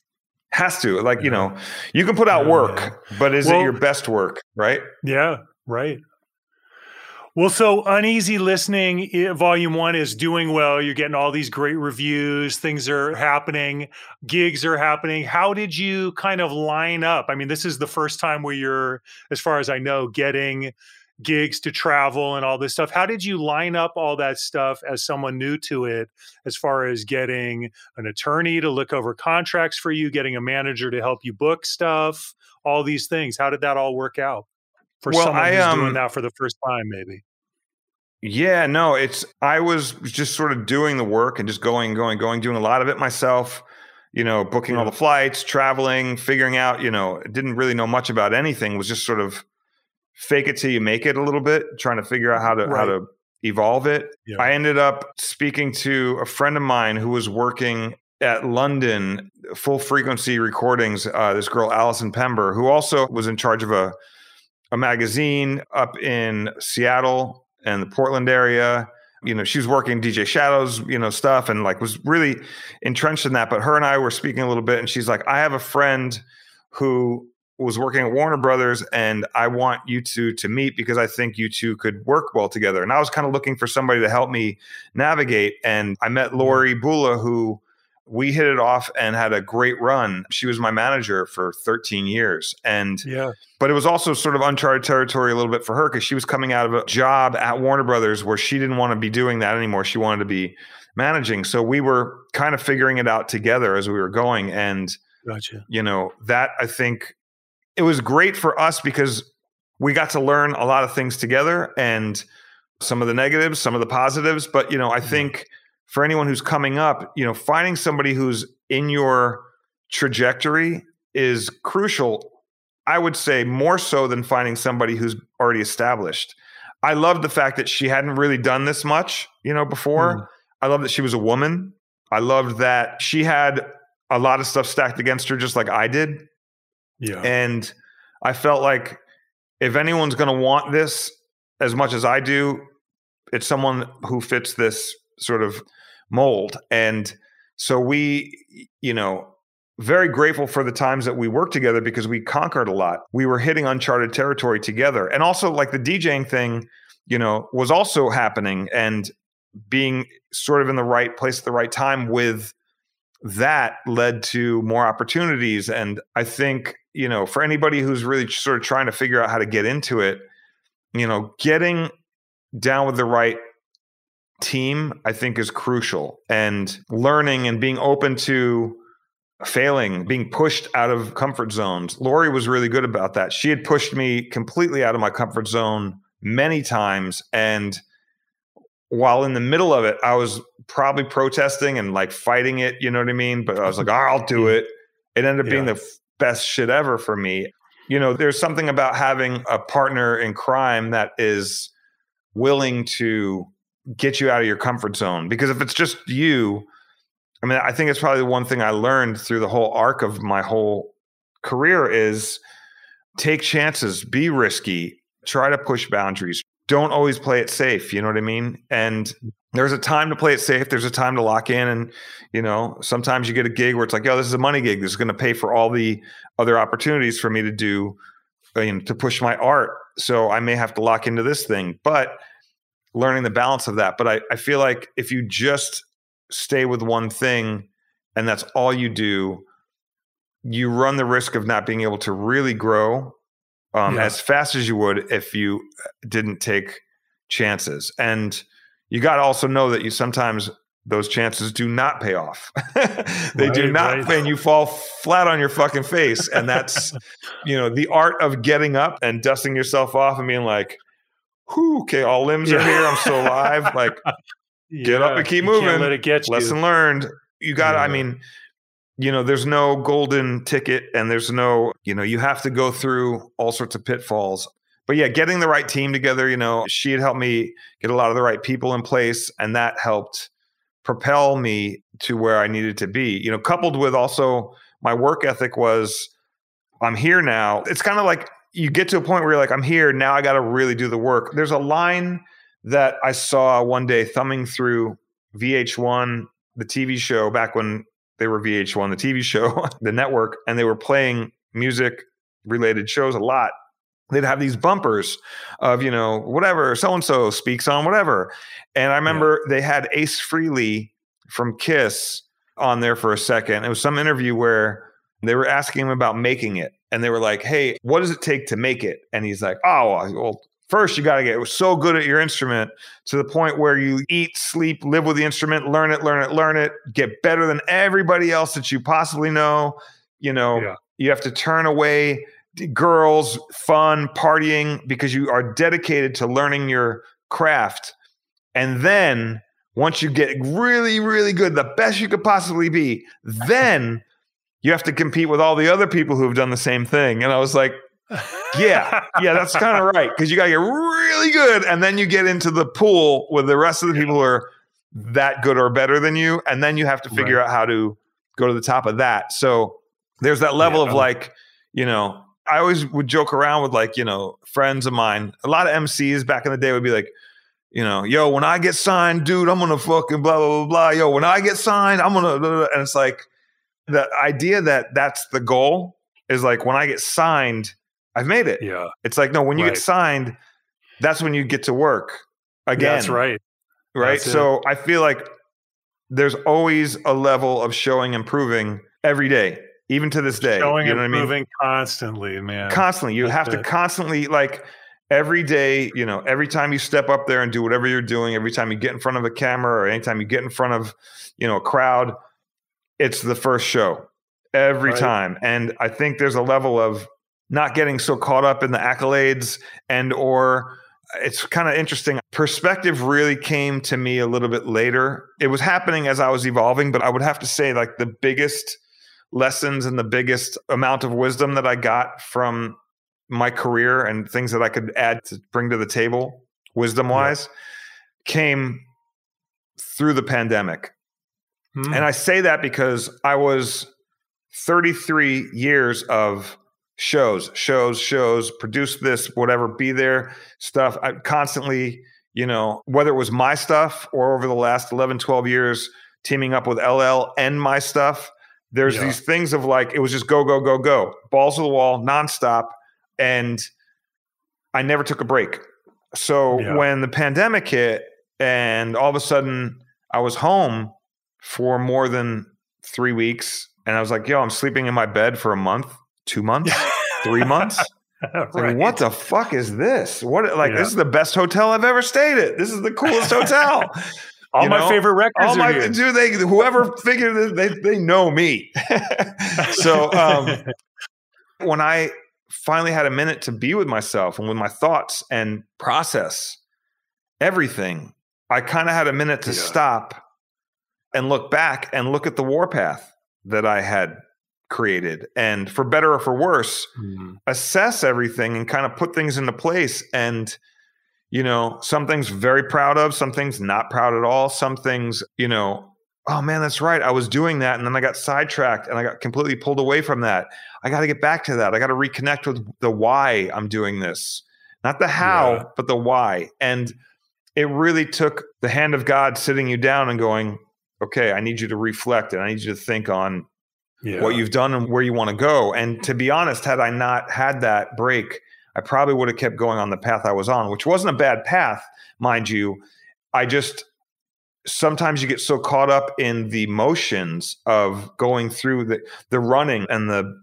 S3: has to like you know you can put out
S2: Yeah,
S3: work but is
S2: Well-
S3: it your best work right
S2: Yeah, right. Well, so uneasy listening, volume one is doing well. You're getting all these great reviews. Things are happening. Gigs are happening. How did you kind of line up? I mean, this is the first time where you're, as far as I know, getting gigs to travel and all this stuff. How did you line up all that stuff as someone new to it, as far as getting an attorney to look over contracts for you, getting a manager to help you book stuff, all these things? How did that all work out? for
S3: Well,
S2: someone
S3: I,
S2: who's
S3: um,
S2: doing that for the first time, maybe.
S3: yeah no it's i was just sort of doing the work and just going going going doing a lot of it myself you know booking all the flights traveling figuring out you know didn't really know much about anything was just sort of fake it till you make it a little bit trying to figure out how to how to evolve it
S2: Yeah.
S3: i ended up speaking to a friend of mine who was working at London Full Frequency Recordings. Uh, this girl Alison Pember, who also was in charge of a a magazine up in Seattle and the Portland area. you know, she was working DJ Shadows, you know, stuff and like was really entrenched in that. But her and I were speaking a little bit, and she's like, I have a friend who was working at Warner Brothers, and I want you two to meet because I think you two could work well together. And I was kind of looking for somebody to help me navigate. And I met mm-hmm. Lori Bula, who we hit it off and had a great run. She was my manager for 13 years. And
S2: Yeah.
S3: but it was also sort of uncharted territory a little bit for her because she was coming out of a job at Warner Brothers where she didn't want to be doing that anymore. She wanted to be managing. So we were kind of figuring it out together as we were going. And,
S2: Gotcha.
S3: you know, that I think it was great for us because we got to learn a lot of things together and some of the negatives, some of the positives. But, you know, I think for anyone who's coming up, you know, finding somebody who's in your trajectory is crucial. I would say more so than finding somebody who's already established. I loved the fact that she hadn't really done this much, you know, before.
S2: Mm.
S3: I love that she was a woman. I loved that she had a lot of stuff stacked against her, just like I did.
S2: Yeah.
S3: And I felt like if anyone's going to want this as much as I do, it's someone who fits this sort of mold. And so we, you know, very grateful for the times that we worked together because we conquered a lot. We were hitting uncharted territory together. And also, like the DJing thing, you know, was also happening and being sort of in the right place at the right time with that led to more opportunities. And I think, you know, for anybody who's really sort of trying to figure out how to get into it, you know, getting down with the right team, I think is crucial. And learning and being open to failing, being pushed out of comfort zones. Lori was really good about that. She had pushed me completely out of my comfort zone many times. And while in the middle of it, I was probably protesting and like fighting it, you know what I mean? But I was like, oh, I'll do mm. it. It ended up being
S2: Yeah.
S3: the f- best shit ever for me. You know, there's something about having a partner in crime that is willing to get you out of your comfort zone. Because if it's just you, I mean, I think it's probably the one thing I learned through the whole arc of my whole career is take chances, be risky, try to push boundaries. Don't always play it safe. You know what I mean? And there's a time to play it safe. There's a time to lock in. And, you know, sometimes you get a gig where it's like, yo, this is a money gig. This is going to pay for all the other opportunities for me to do, uh, you know, to push my art. So I may have to lock into this thing, but learning the balance of that. But I, I feel like if you just stay with one thing and that's all you do, you run the risk of not being able to really grow um,
S2: Yeah.
S3: as fast as you would if you uh, didn't take chances. And you got to also know that you sometimes those chances do not pay off. they do not,
S2: right.
S3: and you fall flat on your fucking face. And that's, you know, the art of getting up and dusting yourself off and being like, whew, okay, all limbs are here. I'm still alive. Like, Get up and keep moving.
S2: let it get you.
S3: lesson learned. You got to, I mean, you know, there's no golden ticket and there's no, you know, you have to go through all sorts of pitfalls. But yeah, getting the right team together, you know, she had helped me get a lot of the right people in place and that helped propel me to where I needed to be. You know, coupled with also my work ethic was I'm here now. It's kind of like you get to a point where you're like, I'm here, now I got to really do the work. There's a line that I saw one day thumbing through VH1, the TV show back when they were VH1, the TV show, the network, and they were playing music related shows a lot. They'd have these bumpers of, you know, whatever, so and so speaks on whatever. And I remember they had Ace Frehley from Kiss on there for a second. It was some interview where they were asking him about making it. And they were like, hey, what does it take to make it? And he's like, oh, well, first you got to get so good at your instrument to the point where you eat, sleep, live with the instrument, learn it, learn it, learn it, get better than everybody else that you possibly know. You know,
S2: Yeah.
S3: you have to turn away girls, fun, partying because you are dedicated to learning your craft. And then once you get really, really good, the best you could possibly be, then you have to compete with all the other people who have done the same thing. And I was like, yeah, yeah, that's kind of right. Because you got to get really good. And then you get into the pool with the rest of the people who are that good or better than you. And then you have to figure
S2: Right.
S3: out how to go to the top of that. So there's that level
S2: Yeah.
S3: of like, you know, I always would joke around with like, you know, friends of mine. A lot of MCs back in the day would be like, you know, yo, when I get signed, dude, I'm gonna fucking blah blah blah blah. Yo, when I get signed, I'm gonna, blah, blah. and it's like the idea that that's the goal is like when I get signed, I've made it.
S2: Yeah.
S3: It's like no, when you
S2: Right.
S3: get signed, that's when you get to work again.
S2: That's right.
S3: right?
S2: That's it.
S3: So I feel like there's always a level of showing improving every day, even to this day.
S2: Showing
S3: you know what I mean?
S2: constantly, man.
S3: Constantly, you
S2: That's
S3: have to constantly like every day. You know, every time you step up there and do whatever you're doing, every time you get in front of a camera or anytime you get in front of you know a crowd, it's the first show every
S2: Right.
S3: time. And I think there's a level of not getting so caught up in the accolades and or it's kind of interesting. Perspective really came to me a little bit later. It was happening as I was evolving, but I would have to say like the biggest lessons and the biggest amount of wisdom that I got from my career and things that I could add to bring to the table wisdom wise came through the pandemic.
S2: Hmm.
S3: And I say that because I was 33 years of shows, shows, shows, produce this, whatever, be there stuff. I constantly, you know, whether it was my stuff or over the last 11, 12 years, teaming up with LL and my stuff, there's
S2: Yeah.
S3: these things of like, it was just go, go, go, go, balls to the wall, nonstop. And I never took a break. So
S2: Yeah.
S3: when the pandemic hit and all of a sudden I was home for more than three weeks and I was like, yo, I'm sleeping in my bed for a month, two months, three months. Like,
S2: Right.
S3: what the fuck is this? What like
S2: Yeah.
S3: this is the best hotel I've ever stayed at. This is the coolest hotel.
S2: All my
S3: know?
S2: favorite records
S3: All my
S2: here.
S3: do they whoever figured it, they they know me. so um when I finally had a minute to be with myself and with my thoughts and process everything, I kind of had a minute to
S2: Yeah.
S3: stop and look back and look at the warpath that I had created. And for better or for worse,
S2: Hmm.
S3: assess everything and kind of put things into place and you know some things very proud of some things not proud at all some things you know oh man that's right i was doing that and then i got sidetracked and i got completely pulled away from that i got to get back to that i got to reconnect with the why i'm doing this not the how
S2: Yeah.
S3: but the why and it really took the hand of god sitting you down and going okay i need you to reflect and i need you to think on
S2: yeah.
S3: what you've done and where you want to go. And to be honest, had I not had that break, I probably would have kept going on the path I was on, which wasn't a bad path, mind you. I just sometimes you get so caught up in the motions of going through the the running and the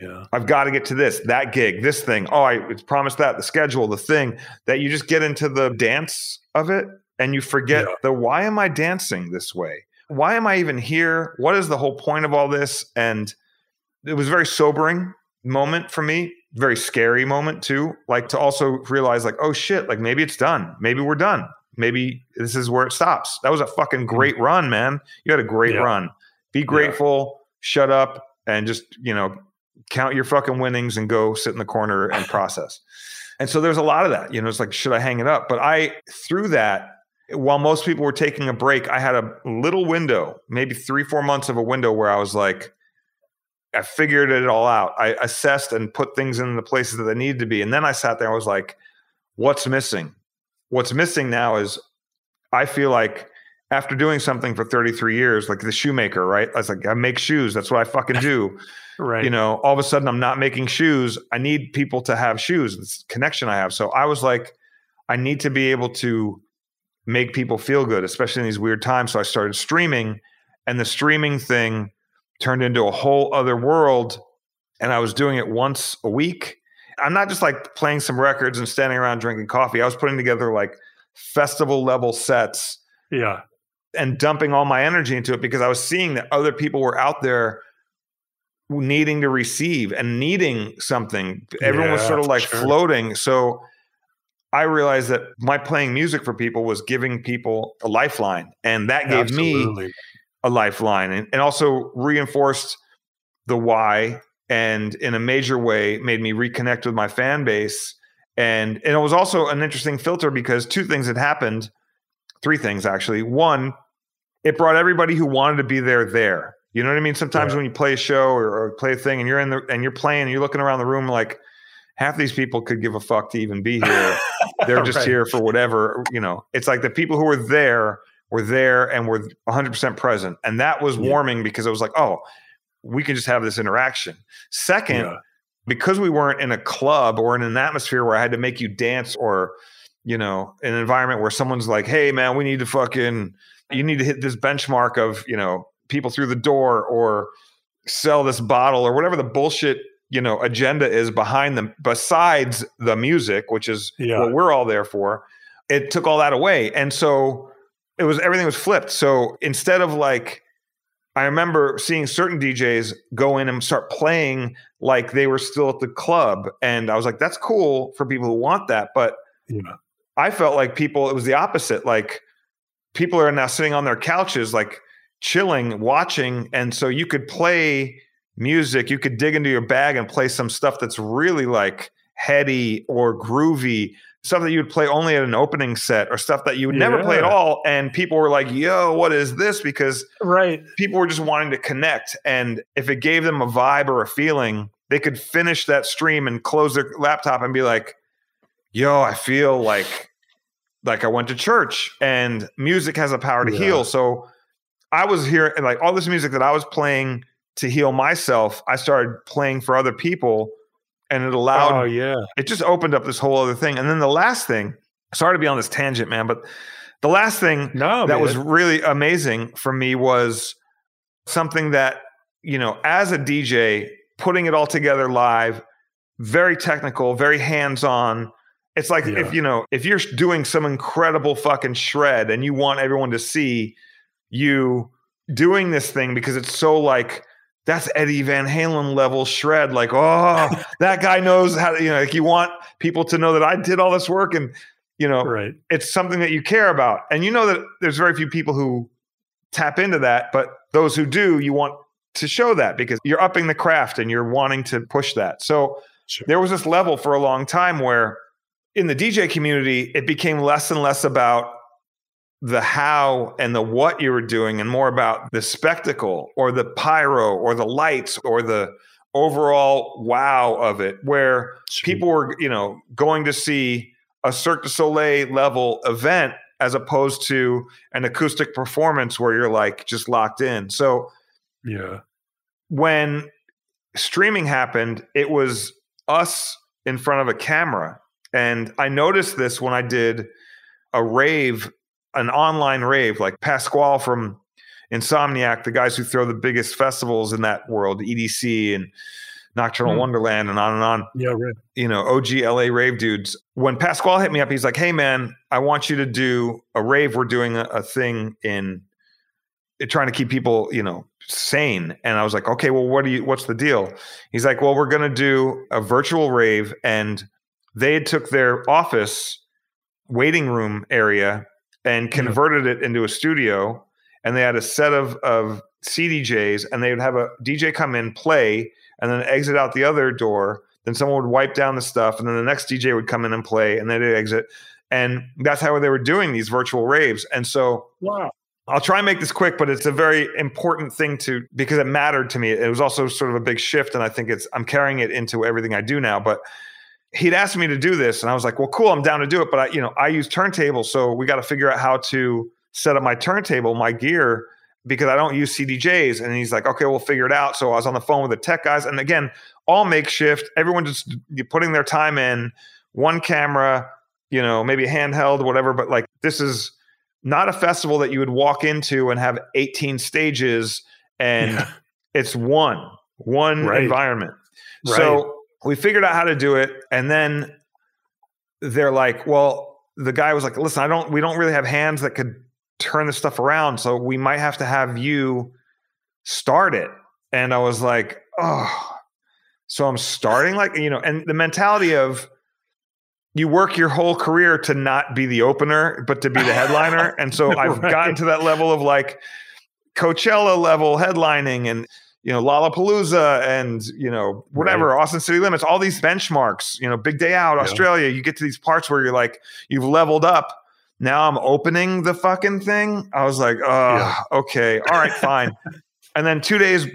S2: yeah.
S3: I've got to get to this, that gig, this thing. Oh, I promised that, the schedule, the thing that you just get into the dance of it and you forget
S2: Yeah.
S3: the why am I dancing this way? Why am I even here? What is the whole point of all this? And it was a very sobering moment for me, very scary moment too. Like to also realize, like, oh shit, like maybe it's done. Maybe we're done. Maybe this is where it stops. That was a fucking mm-hmm. great run, man. You had a great
S2: Yeah.
S3: run. Be grateful, shut up, and just, you know, count your fucking winnings and go sit in the corner and process. And so there's a lot of that. You know, it's like, should I hang it up? But I, through that, while most people were taking a break, I had a little window, maybe three, four months of a window where I was like, I figured it all out. I assessed and put things in the places that they needed to be. And then I sat there, I was like, what's missing? What's missing now is I feel like after doing something for 33 years, like the shoemaker, right? I was like, I make shoes. That's what I fucking do
S2: Right.
S3: you know all of a sudden i'm not making shoes i need people to have shoes this connection i have so i was like i need to be able to make people feel good especially in these weird times so i started streaming and the streaming thing turned into a whole other world and i was doing it once a week i'm not just like playing some records and standing around drinking coffee i was putting together like festival level sets
S2: yeah.
S3: and dumping all my energy into it because I was seeing that other people were out there needing to receive and needing something. Everyone was sort of like
S2: sure.
S3: floating. So I realized that my playing music for people was giving people a lifeline. And that gave me
S2: Absolutely.
S3: A lifeline and, and also reinforced the why and in a major way made me reconnect with my fan base and, and it was also an interesting filter because two things had happened three things actually one it brought everybody who wanted to be there there you know what i mean sometimes
S2: Yeah.
S3: when you play a show or, or play a thing and you're in the and you're playing and you're looking around the room like half these people could give a fuck to even be here. They're just
S2: Right.
S3: here for whatever, you know. It's like the people who were there were there and were 100% present. And that was
S2: Yeah.
S3: warming because it was like, oh, we can just have this interaction. Second,
S2: Yeah.
S3: because we weren't in a club or in an atmosphere where I had to make you dance or, you know, an environment where someone's like, hey, man, we need to fucking, you need to hit this benchmark of, you know, people through the door or sell this bottle or whatever the bullshit, you know, agenda is behind them, besides the music, which is
S2: Yeah.
S3: what we're all there for. It took all that away. And so it was everything was flipped. So instead of like, I remember seeing certain DJs go in and start playing like they were still at the club. And I was like, that's cool for people who want that. But
S2: Yeah.
S3: I felt like people, it was the opposite. Like people are now sitting on their couches, like chilling, watching. And so you could play music, you could dig into your bag and play some stuff that's really like heady or groovy, stuff that you would play only at an opening set or stuff that you would never play at all. And people were like, yo, what is this? Because
S2: Right.
S3: people were just wanting to connect. And if it gave them a vibe or a feeling, they could finish that stream and close their laptop and be like, yo, I feel like like I went to church and music has a power to
S2: Yeah.
S3: heal. So I was here and like all this music that I was playing to heal myself, I started playing for other people and it allowed
S2: Oh yeah.
S3: it just opened up this whole other thing. And then the last thing, sorry to be on this tangent, man, but the last thing
S2: No,
S3: that
S2: man.
S3: was really amazing for me was something that you know as a dj putting it all together live very technical very hands-on it's like
S2: Yeah.
S3: if you know if you're doing some incredible fucking shred and you want everyone to see you doing this thing because it's so like that's Eddie Van Halen level shred. Like, oh, that guy knows how to, you know, like you want people to know that I did all this work and, you know,
S2: right.
S3: it's something that you care about. And you know that there's very few people who tap into that, but those who do, you want to show that because you're upping the craft and you're wanting to push that. So
S2: Sure.
S3: there was this level for a long time where in the DJ community, it became less and less about the how and the what you were doing and more about the spectacle or the pyro or the lights or the overall wow of it where people were you know going to see a Cirque du Soleil level event as opposed to an acoustic performance where you're like just locked in. So
S2: Yeah.
S3: when streaming happened, it was us in front of a camera. And I noticed this when I did a rave, an online rave, like Pasquale from Insomniac, the guys who throw the biggest festivals in that world, EDC and Nocturnal
S2: Hmm.
S3: Wonderland and on and on
S2: Yeah. Right.
S3: you know, OG LA rave dudes. When Pasquale hit me up, he's like, "Hey man, I want you to do a rave. We're doing a, a thing in trying to keep people, you know, sane." And I was like, "Okay, well, what do you? What's the deal?" He's like, "Well, we're gonna do a virtual rave, and they took their office waiting room area and converted it into a studio, and they had a set of of CDJs, and they would have a DJ come in, play, and then exit out the other door." then someone would wipe down the stuff and then the next dj would come in and play and then they'd exit and that's how they were doing these virtual raves and so
S2: Wow.
S3: i'll try and make this quick but it's a very important thing to because it mattered to me it was also sort of a big shift and i think it's i'm carrying it into everything i do now but he'd asked me to do this and i was like well cool i'm down to do it but i you know i use turntables so we got to figure out how to set up my turntable my gear because I don't use CDJs. And he's like, okay, we'll figure it out. So I was on the phone with the tech guys. And again, all makeshift, everyone just putting their time in, one camera, you know, maybe handheld, whatever. But like, this is not a festival that you would walk into and have 18 stages and
S2: Yeah.
S3: it's one, one
S2: Right.
S3: environment.
S2: Right.
S3: So we figured out how to do it. And then they're like, well, the guy was like, listen, I don't, we don't really have hands that could turn this stuff around. So we might have to have you start it. And I was like, oh, so I'm starting like, you know, and the mentality of you work your whole career to not be the opener, but to be the headliner. And so I've
S2: Right.
S3: gotten to that level of like Coachella level headlining and, you know, Lollapalooza and, you know, whatever, Austin City Limits, all these benchmarks, you know, Big Day Out,
S2: Yeah.
S3: Australia, you get to these parts where you're like, you've leveled up. Now I'm opening the fucking thing. I was like, oh,
S2: Yeah.
S3: okay. All right, fine. and then two days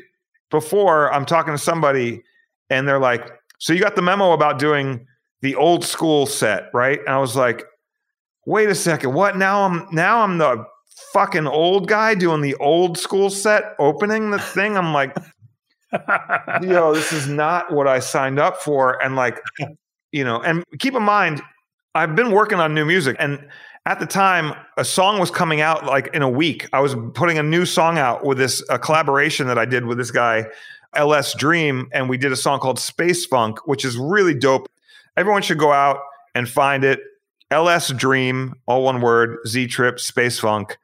S3: before, I'm talking to somebody and they're like, So you got the memo about doing the old school set, right? And I was like, wait a second, what? Now I'm now I'm the fucking old guy doing the old school set, opening the thing. I'm like, yo, this is not what I signed up for. And like, you know, and keep in mind, I've been working on new music and at the time a song was coming out like in a week. I was putting a new song out with this a collaboration that I did with this guy LS Dream and we did a song called Space Funk, which is really dope. Everyone should go out and find it. LS Dream, all one word, Z Trip, Space Funk.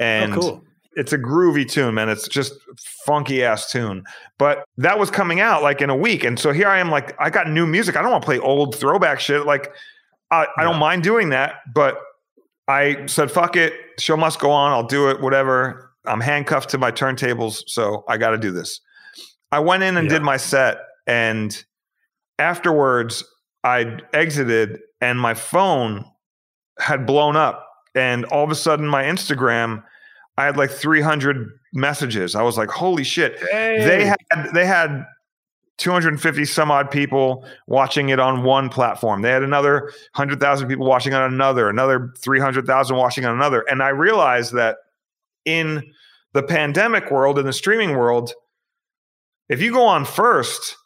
S3: Oh, and
S2: oh, cool.
S3: it's a groovy tune, man. It's just funky ass tune. But that was coming out like in a week. And so here I am, like, I got new music. I don't want to play old throwback shit. Like, I, I don't mind doing that. But I said, fuck it. Show must go on. I'll do it, whatever. I'm handcuffed to my turntables. So I got to do this. I went in and yeah. did my set. And afterwards, I exited and my phone had blown up. And all of a sudden, my Instagram, I had like 300 messages. I was like, holy shit. Hey. They had, they had 250 some odd people watching it on one platform. They had another 100,000 people watching on another, another 300,000 watching on another. And I realized that in the pandemic world, in the streaming world, if you go on first,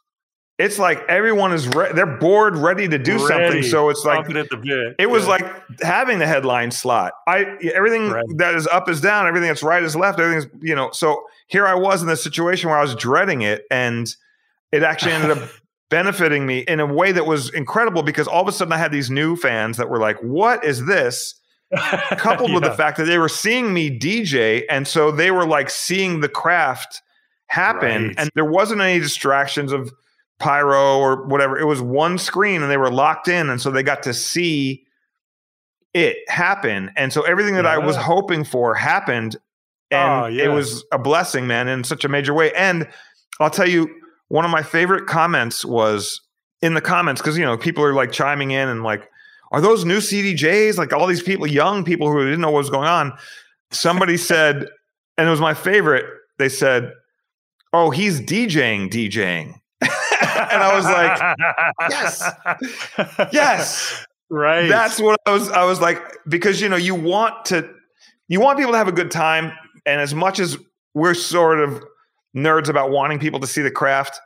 S3: it's like everyone is re- they're bored, ready to do ready. something. So it's like it was yeah. like having the headline slot. I everything right. that is up is down, everything that's right is left, everything's you know. So here I was in this situation where I was dreading it, and it actually ended up benefiting me in a way that was incredible because all of a sudden I had these new fans that were like, "What is this?" Coupled yeah. with the fact that they were seeing me DJ, and so they were like seeing the craft happen, right. and there wasn't any distractions of pyro or whatever. It was one screen and they were locked in. And so they got to see it happen. And so everything that yeah. I was hoping for happened. And oh, yeah. it was a blessing, man, in such a major way. And I'll tell you, one of my favorite comments was in the comments because, you know, people are like chiming in and like, are those new CDJs? Like all these people, young people who didn't know what was going on. Somebody said, and it was my favorite, they said, oh, he's DJing, DJing and I was like, yes, yes,
S2: right.
S3: That's what I was. I was like, because you know, you want to, you want people to have a good time, and as much as we're sort of nerds about wanting people to see the craft,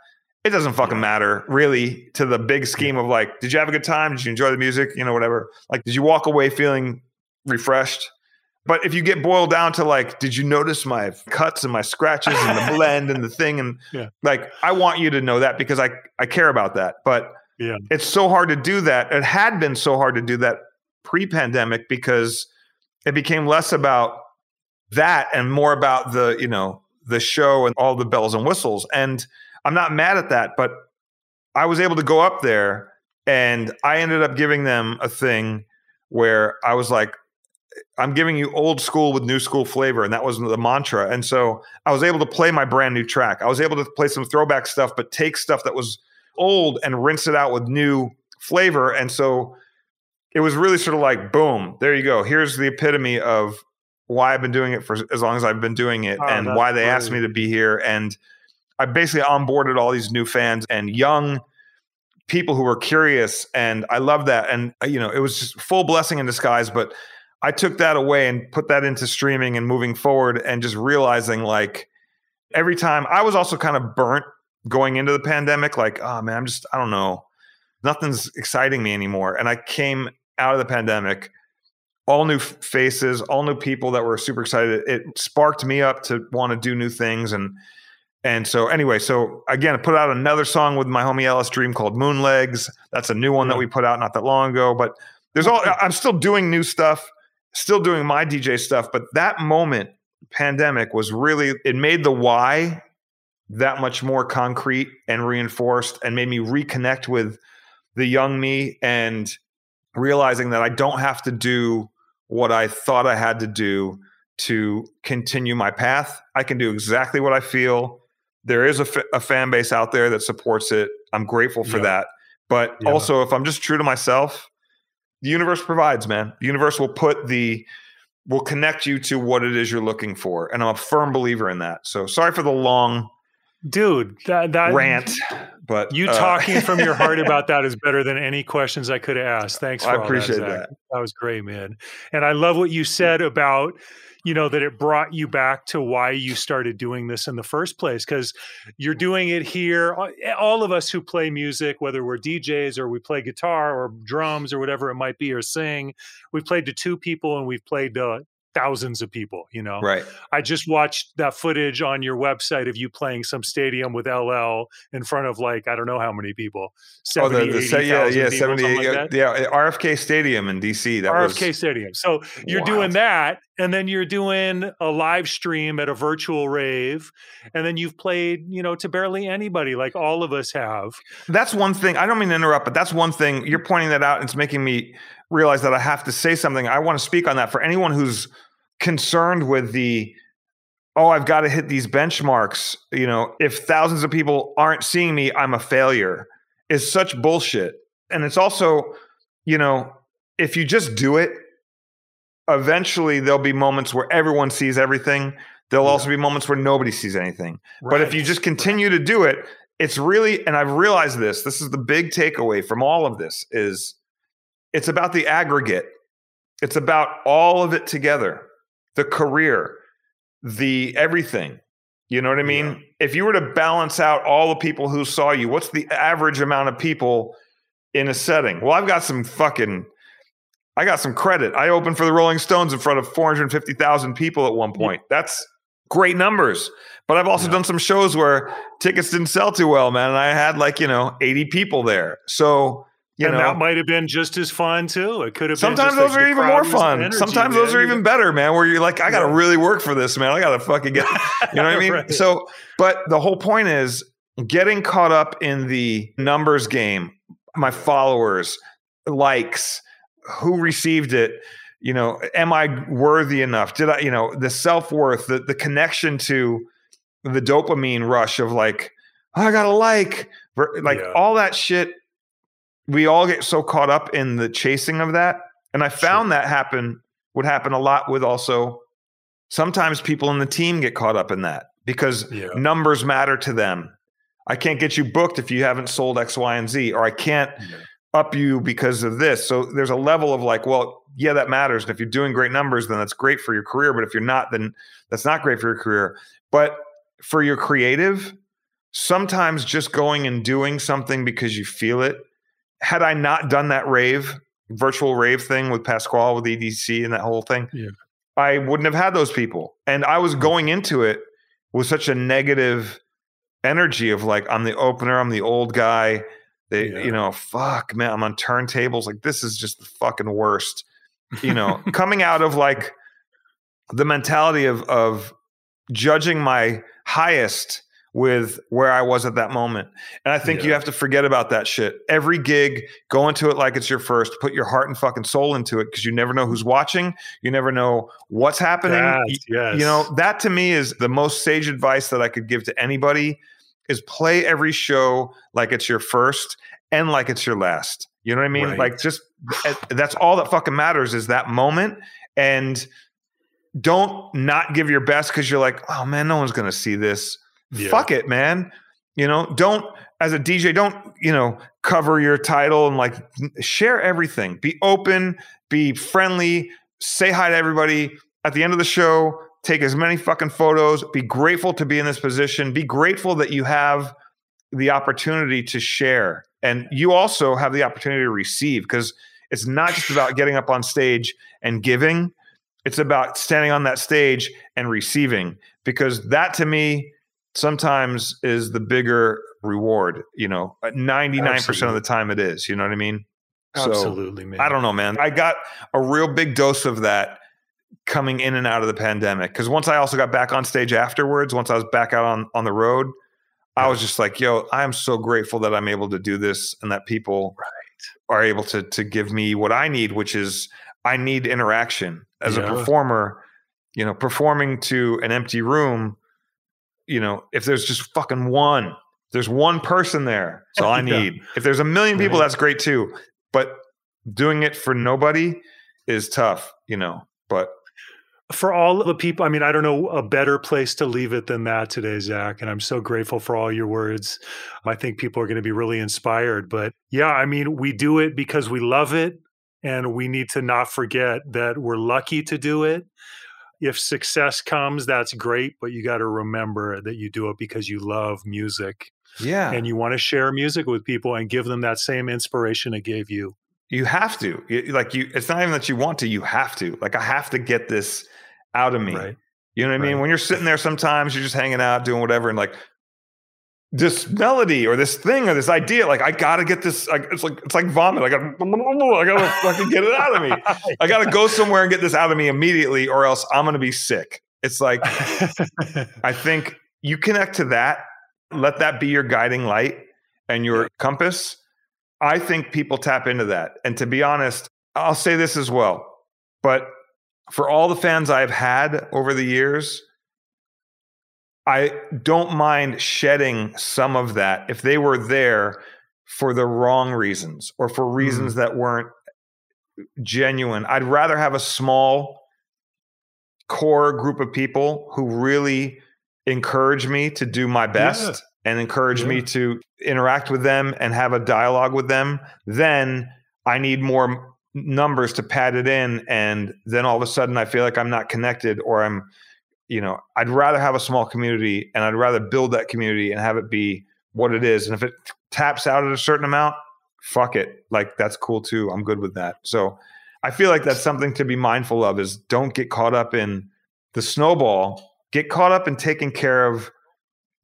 S3: it doesn't fucking matter really to the big scheme of like, did you have a good time? Did you enjoy the music? You know, whatever. Like, did you walk away feeling refreshed? But if you get boiled down to like, did you notice my cuts and my scratches and the blend and the thing? And yeah. like, I want you to know that because I, I care about that. But yeah. it's so hard to do that. It had been so hard to do that pre pandemic because it became less about that and more about the, you know, the show and all the bells and whistles. And I'm not mad at that, but I was able to go up there and I ended up giving them a thing where I was like, I'm giving you old school with new school flavor, and that was the mantra. And so I was able to play my brand new track. I was able to play some throwback stuff, but take stuff that was old and rinse it out with new flavor. And so it was really sort of like, boom, there you go. Here's the epitome of why I've been doing it for as long as I've been doing it, oh, and why they asked me to be here. And I basically onboarded all these new fans and young people who were curious, and I love that. And uh, you know, it was just full blessing in disguise, but I took that away and put that into streaming and moving forward and just realizing like every time I was also kind of burnt going into the pandemic, like, oh man, I'm just, I don't know, nothing's exciting me anymore. And I came out of the pandemic, all new faces, all new people that were super excited. It sparked me up to want to do new things. And, and so anyway, so again, I put out another song with my homie LS Dream called Moonlegs. That's a new one that we put out not that long ago, but there's all, I'm still doing new stuff still doing my DJ stuff, but that moment, pandemic, was really it made the why that much more concrete and reinforced and made me reconnect with the young me and realizing that I don't have to do what I thought I had to do to continue my path. I can do exactly what I feel. There is a, f- a fan base out there that supports it. I'm grateful for yeah. that. But yeah. also, if I'm just true to myself, the universe provides, man. The universe will put the will connect you to what it is you're looking for, and I'm a firm believer in that. So sorry for the long
S2: dude that, that
S3: rant But
S2: you
S3: uh,
S2: talking from your heart about that is better than any questions I could have asked. Thanks for
S3: I
S2: all
S3: appreciate
S2: that,
S3: that.
S2: That was great, man. And I love what you said about you know that it brought you back to why you started doing this in the first place because you're doing it here all of us who play music whether we're djs or we play guitar or drums or whatever it might be or sing we've played to two people and we've played to thousands of people you know
S3: right
S2: i just watched that footage on your website of you playing some stadium with ll in front of like i don't know how many people 70,
S3: oh, the, the,
S2: 80,
S3: yeah, yeah,
S2: people,
S3: 78,
S2: like
S3: yeah, yeah, uh, RFK Stadium in DC. That
S2: RFK
S3: was
S2: Stadium. So you're
S3: wild.
S2: doing that, and then you're doing a live stream at a virtual rave, and then you've played, you know, to barely anybody, like all of us have.
S3: That's one thing. I don't mean to interrupt, but that's one thing. You're pointing that out, and it's making me realize that I have to say something. I want to speak on that for anyone who's concerned with the oh, I've got to hit these benchmarks. You know, if thousands of people aren't seeing me, I'm a failure. Is such bullshit. And it's also, you know, if you just do it, eventually there'll be moments where everyone sees everything. There'll
S2: Yeah.
S3: also be moments where nobody sees anything. But if you just continue to do it, it's really, and I've realized this, this is the big takeaway from all of this is it's about the aggregate. It's about all of it together. The career, the everything. You know what I mean?
S2: Yeah.
S3: If you were to balance out all the people who saw you, what's the average amount of people in a setting? Well, I've got some fucking I got some credit. I opened for the Rolling Stones in front of 450,000 people at one point. That's great numbers. But I've also
S2: Yeah.
S3: done some shows where tickets didn't sell too well, man. And I had like, you know, 80 people there. So, you
S2: and
S3: know,
S2: that might have been just as fun too. It could have.
S3: sometimes
S2: been just
S3: those
S2: like
S3: are even more fun.
S2: energy,
S3: sometimes
S2: man.
S3: those are even better, man, where you're like, I got to
S2: Yeah.
S3: really work for this, man. I got to fucking get, you know what I mean?
S2: Right.
S3: So, but the whole point is getting caught up in the numbers game, my followers, likes, who received it, you know, am I worthy enough? Did I, you know, the self worth, the, the connection to the dopamine rush of like, oh, I got to like, like
S2: Yeah.
S3: all that shit. We all get so caught up in the chasing of that. And I found that happen would happen a lot with also sometimes people in the team get caught up in that because
S2: Yeah.
S3: numbers matter to them. I can't get you booked if you haven't sold X, Y, and Z, or I can't
S2: Yeah.
S3: Up you because of this. So there's a level of like, well, yeah, that matters. And if you're doing great numbers, then that's great for your career. But if you're not, then that's not great for your career. But for your creative, sometimes just going and doing something because you feel it. Had I not done that rave, virtual rave thing with Pasquale with EDC and that whole thing,
S2: Yeah.
S3: I wouldn't have had those people. And I was mm-hmm. going into it with such a negative energy of like, I'm the opener, I'm the old guy. They,
S2: Yeah.
S3: you know, fuck, man, I'm on turntables. Like, this is just the fucking worst. You know, coming out of like the mentality of of judging my highest with where I was at that moment. And I think you have to forget about that shit. Every gig, go into it like it's your first. Put your heart and fucking soul into it because you never know who's watching. You never know what's happening. Y-
S2: yes.
S3: You know, that to me is the most sage advice that I could give to anybody is play every show like it's your first and like it's your last. You know what I mean?
S2: Right.
S3: Like just eh, that's all that fucking matters is that moment and don't not give your best because you're like, oh man, no one's gonna see this.
S2: Yeah.
S3: Fuck it, man. You know, don't as a DJ, don't you know cover your title and like share everything. Be open, be friendly, say hi to everybody. At the end of the show, take as many fucking photos. Be grateful to be in this position. Be grateful that you have the opportunity to share, and you also have the opportunity to receive because it's not just about getting up on stage and giving. It's about standing on that stage and receiving because that to me sometimes is the bigger reward. You know, ninety nine percent of the time it is. You know what I mean? So,
S2: Absolutely, man.
S3: I don't know, man. I got a real big dose of that coming in and out of the pandemic because once I also got back on stage afterwards, once I was back out on on the road, I was just like, "Yo, I am so grateful that I'm able to do this and that people are able to to give me what I need, which is I need interaction as a performer. You know, performing to an empty room. You know, if there's just fucking one, there's one person there. That's all I
S2: Yeah.
S3: need. If there's a million people,
S2: Right.
S3: that's great too. But doing it for nobody is tough. You know, but
S2: for all the people, I mean, I don't know a better place to leave it than that today, Zach. And I'm so grateful for all your words. I think people are going to be really inspired. But yeah, I mean, we do it because we love it. And we need to not forget that we're lucky to do it. If success comes, that's great. But you got to remember that you do it because you love music.
S3: Yeah.
S2: And you want to share music with people and give them that same inspiration it gave you.
S3: You have to. Like you it's not even that you want to, you have to. Like I have to get this out of me.
S2: Right.
S3: You know what I mean?
S2: Right.
S3: When you're sitting there sometimes you're just hanging out doing whatever and like this melody or this thing or this idea, like I gotta get this. Like, it's like it's like vomit. I gotta, I gotta fucking get it out of me. I gotta go somewhere and get this out of me immediately, or else I'm gonna be sick. It's like I think you connect to that. Let that be your guiding light and your compass. I think people tap into that. And to be honest, I'll say this as well. But for all the fans I've had over the years, I don't mind shedding some of that if they were there for the wrong reasons or for reasons mm. that weren't genuine. I'd rather have a small core group of people who really encourage me to do my best and encourage me to interact with them and have a dialogue with them then i need more numbers to pad it in and then all of a sudden i feel like i'm not connected or i'm you know i'd rather have a small community and i'd rather build that community and have it be what it is. And if it taps out at a certain amount fuck it. Like that's cool too. I'm good with that. So i feel like that's something to be mindful of is don't get caught up in the snowball. Get caught up in taking care of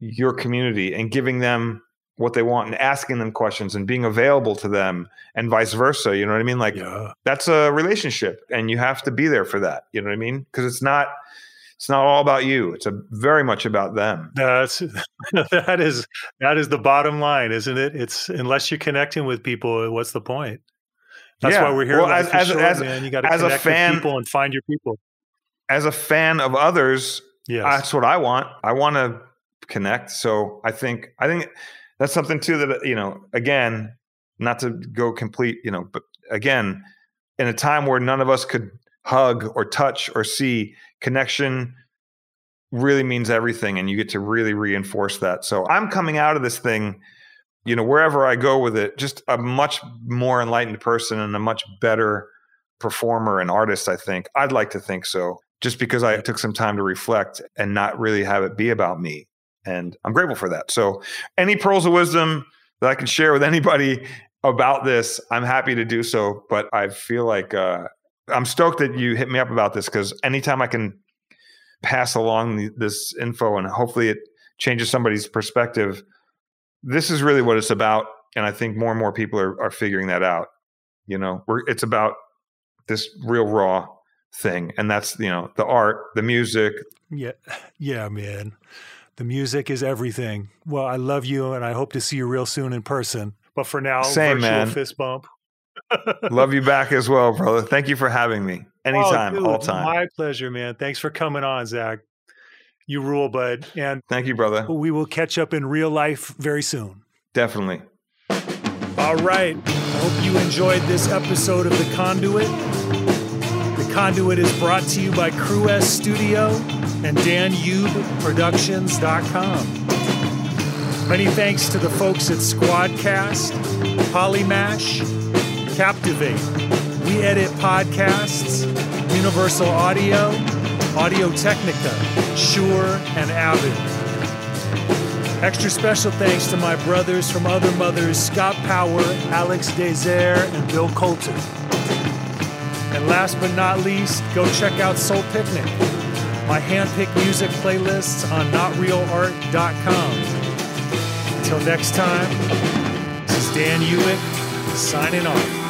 S3: your community and giving them what they want and asking them questions and being available to them and vice versa you know what i mean like
S2: yeah.
S3: that's a relationship and you have to be there for that you know what i mean because it's not it's not all about you it's a very much about them
S2: That's that is that is the bottom line, isn't it? It's unless you're connecting with people, what's the point? That's
S3: Yeah.
S2: why we're here.
S3: Well, as- as-
S2: short,
S3: as-
S2: man. You got to connect
S3: fan-
S2: with people and find your people.
S3: as a fan of others
S2: Yes.
S3: that's what i want i want to connect so i think i think that's something too that uh, you know again not to go complete you know but again in a time where none of us could hug or touch or see connection really means everything and you get to really reinforce that. So i'm coming out of this thing you know wherever i go with it just a much more enlightened person and a much better performer and artist i think. I'd like to think so just because i took some time to reflect and not really have it be about me and i'm grateful for that. So any pearls of wisdom that i can share with anybody about this i'm happy to do so but i feel like uh, i'm stoked that you hit me up about this because anytime i can pass along the, this info and hopefully it changes somebody's perspective this is really what it's about and i think more and more people are, are figuring that out. You know it's about this real raw thing and that's you know the art the music.
S2: Yeah, yeah, man. The music is everything. Well, I love you, and I hope to see you real soon in person. But for now,
S3: Same,
S2: virtual
S3: man.
S2: fist bump.
S3: love you back as well brother thank you for having me oh, anytime
S2: Oh, dude,
S3: all time
S2: My pleasure, man. Thanks for coming on, Zach. You rule, bud. And
S3: thank you brother
S2: we will catch up in real life very soon.
S3: definitely
S2: All right. I hope you enjoyed this episode of The Conduit. The Conduit is brought to you by Crewest Studio and DanUbickProductions.com. Many thanks to the folks at Squadcast, Polymash, Captivate, We Edit Podcasts, Universal Audio, Audio Technica, Shure, and Avid. Extra special thanks to my brothers from Other Mothers, Scott Power, Alex Desert, and Bill Coulter. And last but not least, go check out Soul Picnic, my hand-picked music playlists on notrealart.com. Until next time, this is Dan Ubick signing off.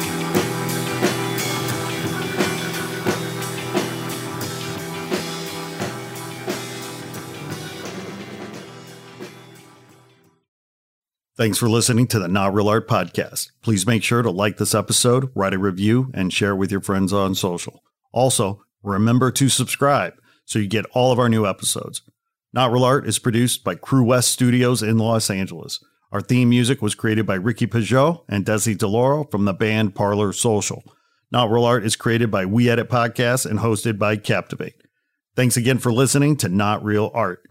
S1: Thanks for listening to the Not Real Art Podcast. Please make sure to like this episode, write a review, and share it with your friends on social. Also, remember to subscribe so you get all of our new episodes. Not Real Art is produced by Crewest Studios in Los Angeles. Our theme music was created by Ricky Pajot and Desi DeLauro from the band Parlor Social. Not Real Art is created by We Edit Podcasts and hosted by Captivate.
S4: Thanks again for listening to Not Real Art.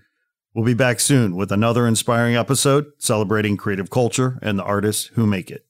S4: We'll be back soon with another inspiring episode celebrating creative culture and the artists who make it.